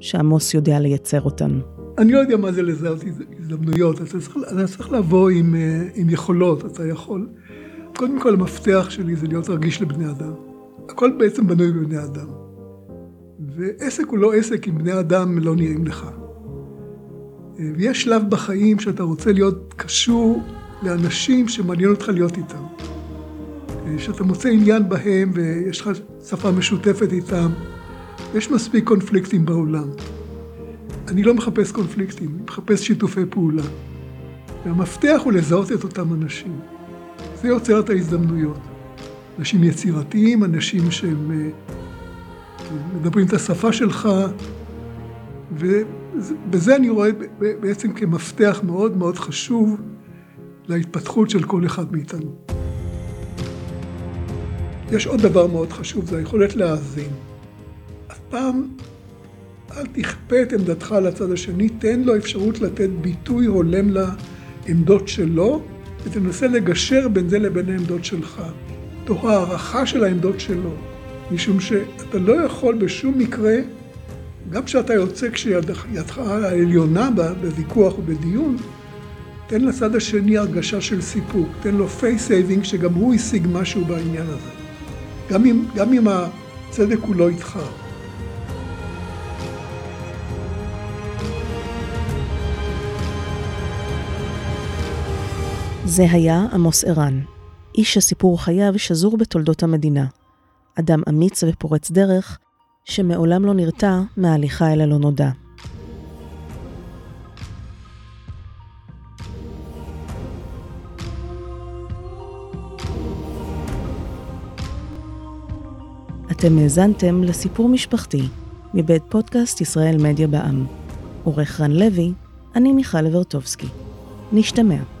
שעמוס יודע לייצר אותן. אני לא יודע מה זה לזהות הזדמנויות, אתה צריך, אתה צריך לבוא עם, אה, עם יכולות, אתה יכול. קודם כל המפתח שלי זה להיות רגיש לבני אדם. הכל בעצם בנוי בבני אדם. ועסק הוא לא עסק אם בני אדם לא נראים לך. אה, ויש שלב בחיים שאתה רוצה להיות קשור לאנשים שמעניין אותך להיות איתם. אה, שאתה מוצא עניין בהם ויש לך שפה משותפת איתם. יש מספיק קונפליקטים בעולם. אני לא מחפש קונפליקטים, אני מחפש שיתופי פעולה. והמפתח הוא לזהות את אותם אנשים. זה יוצר את ההזדמנויות. אנשים יצירתיים, אנשים שהם אה, מדברים את השפה שלך, ובזה אני רואה בעצם כמפתח מאוד מאוד חשוב להתפתחות של כל אחד מאיתנו. יש עוד דבר מאוד חשוב, זה היכולת להאזין. פעם אל תכפה את עמדתך לצד השני, תן לו אפשרות לתת ביטוי הולם לעמדות שלו, ותנסה לגשר בין זה לבין העמדות שלך, תוך הערכה של העמדות שלו. משום שאתה לא יכול בשום מקרה, גם כשאתה יוצא כשידך העליונה בוויכוח או בדיון, תן לצד השני הרגשה של סיפוק, תן לו face saving שגם הוא השיג משהו בעניין הזה. גם אם, גם אם הצדק הוא לא איתך. זה היה עמוס ערן, איש שסיפור חייו שזור בתולדות המדינה. אדם אמיץ ופורץ דרך, שמעולם לא נרתע מההליכה אל הלא נודע. אתם האזנתם לסיפור משפחתי מבית פודקאסט ישראל מדיה בע"מ. עורך רן לוי, אני מיכל לברטובסקי. נשתמע.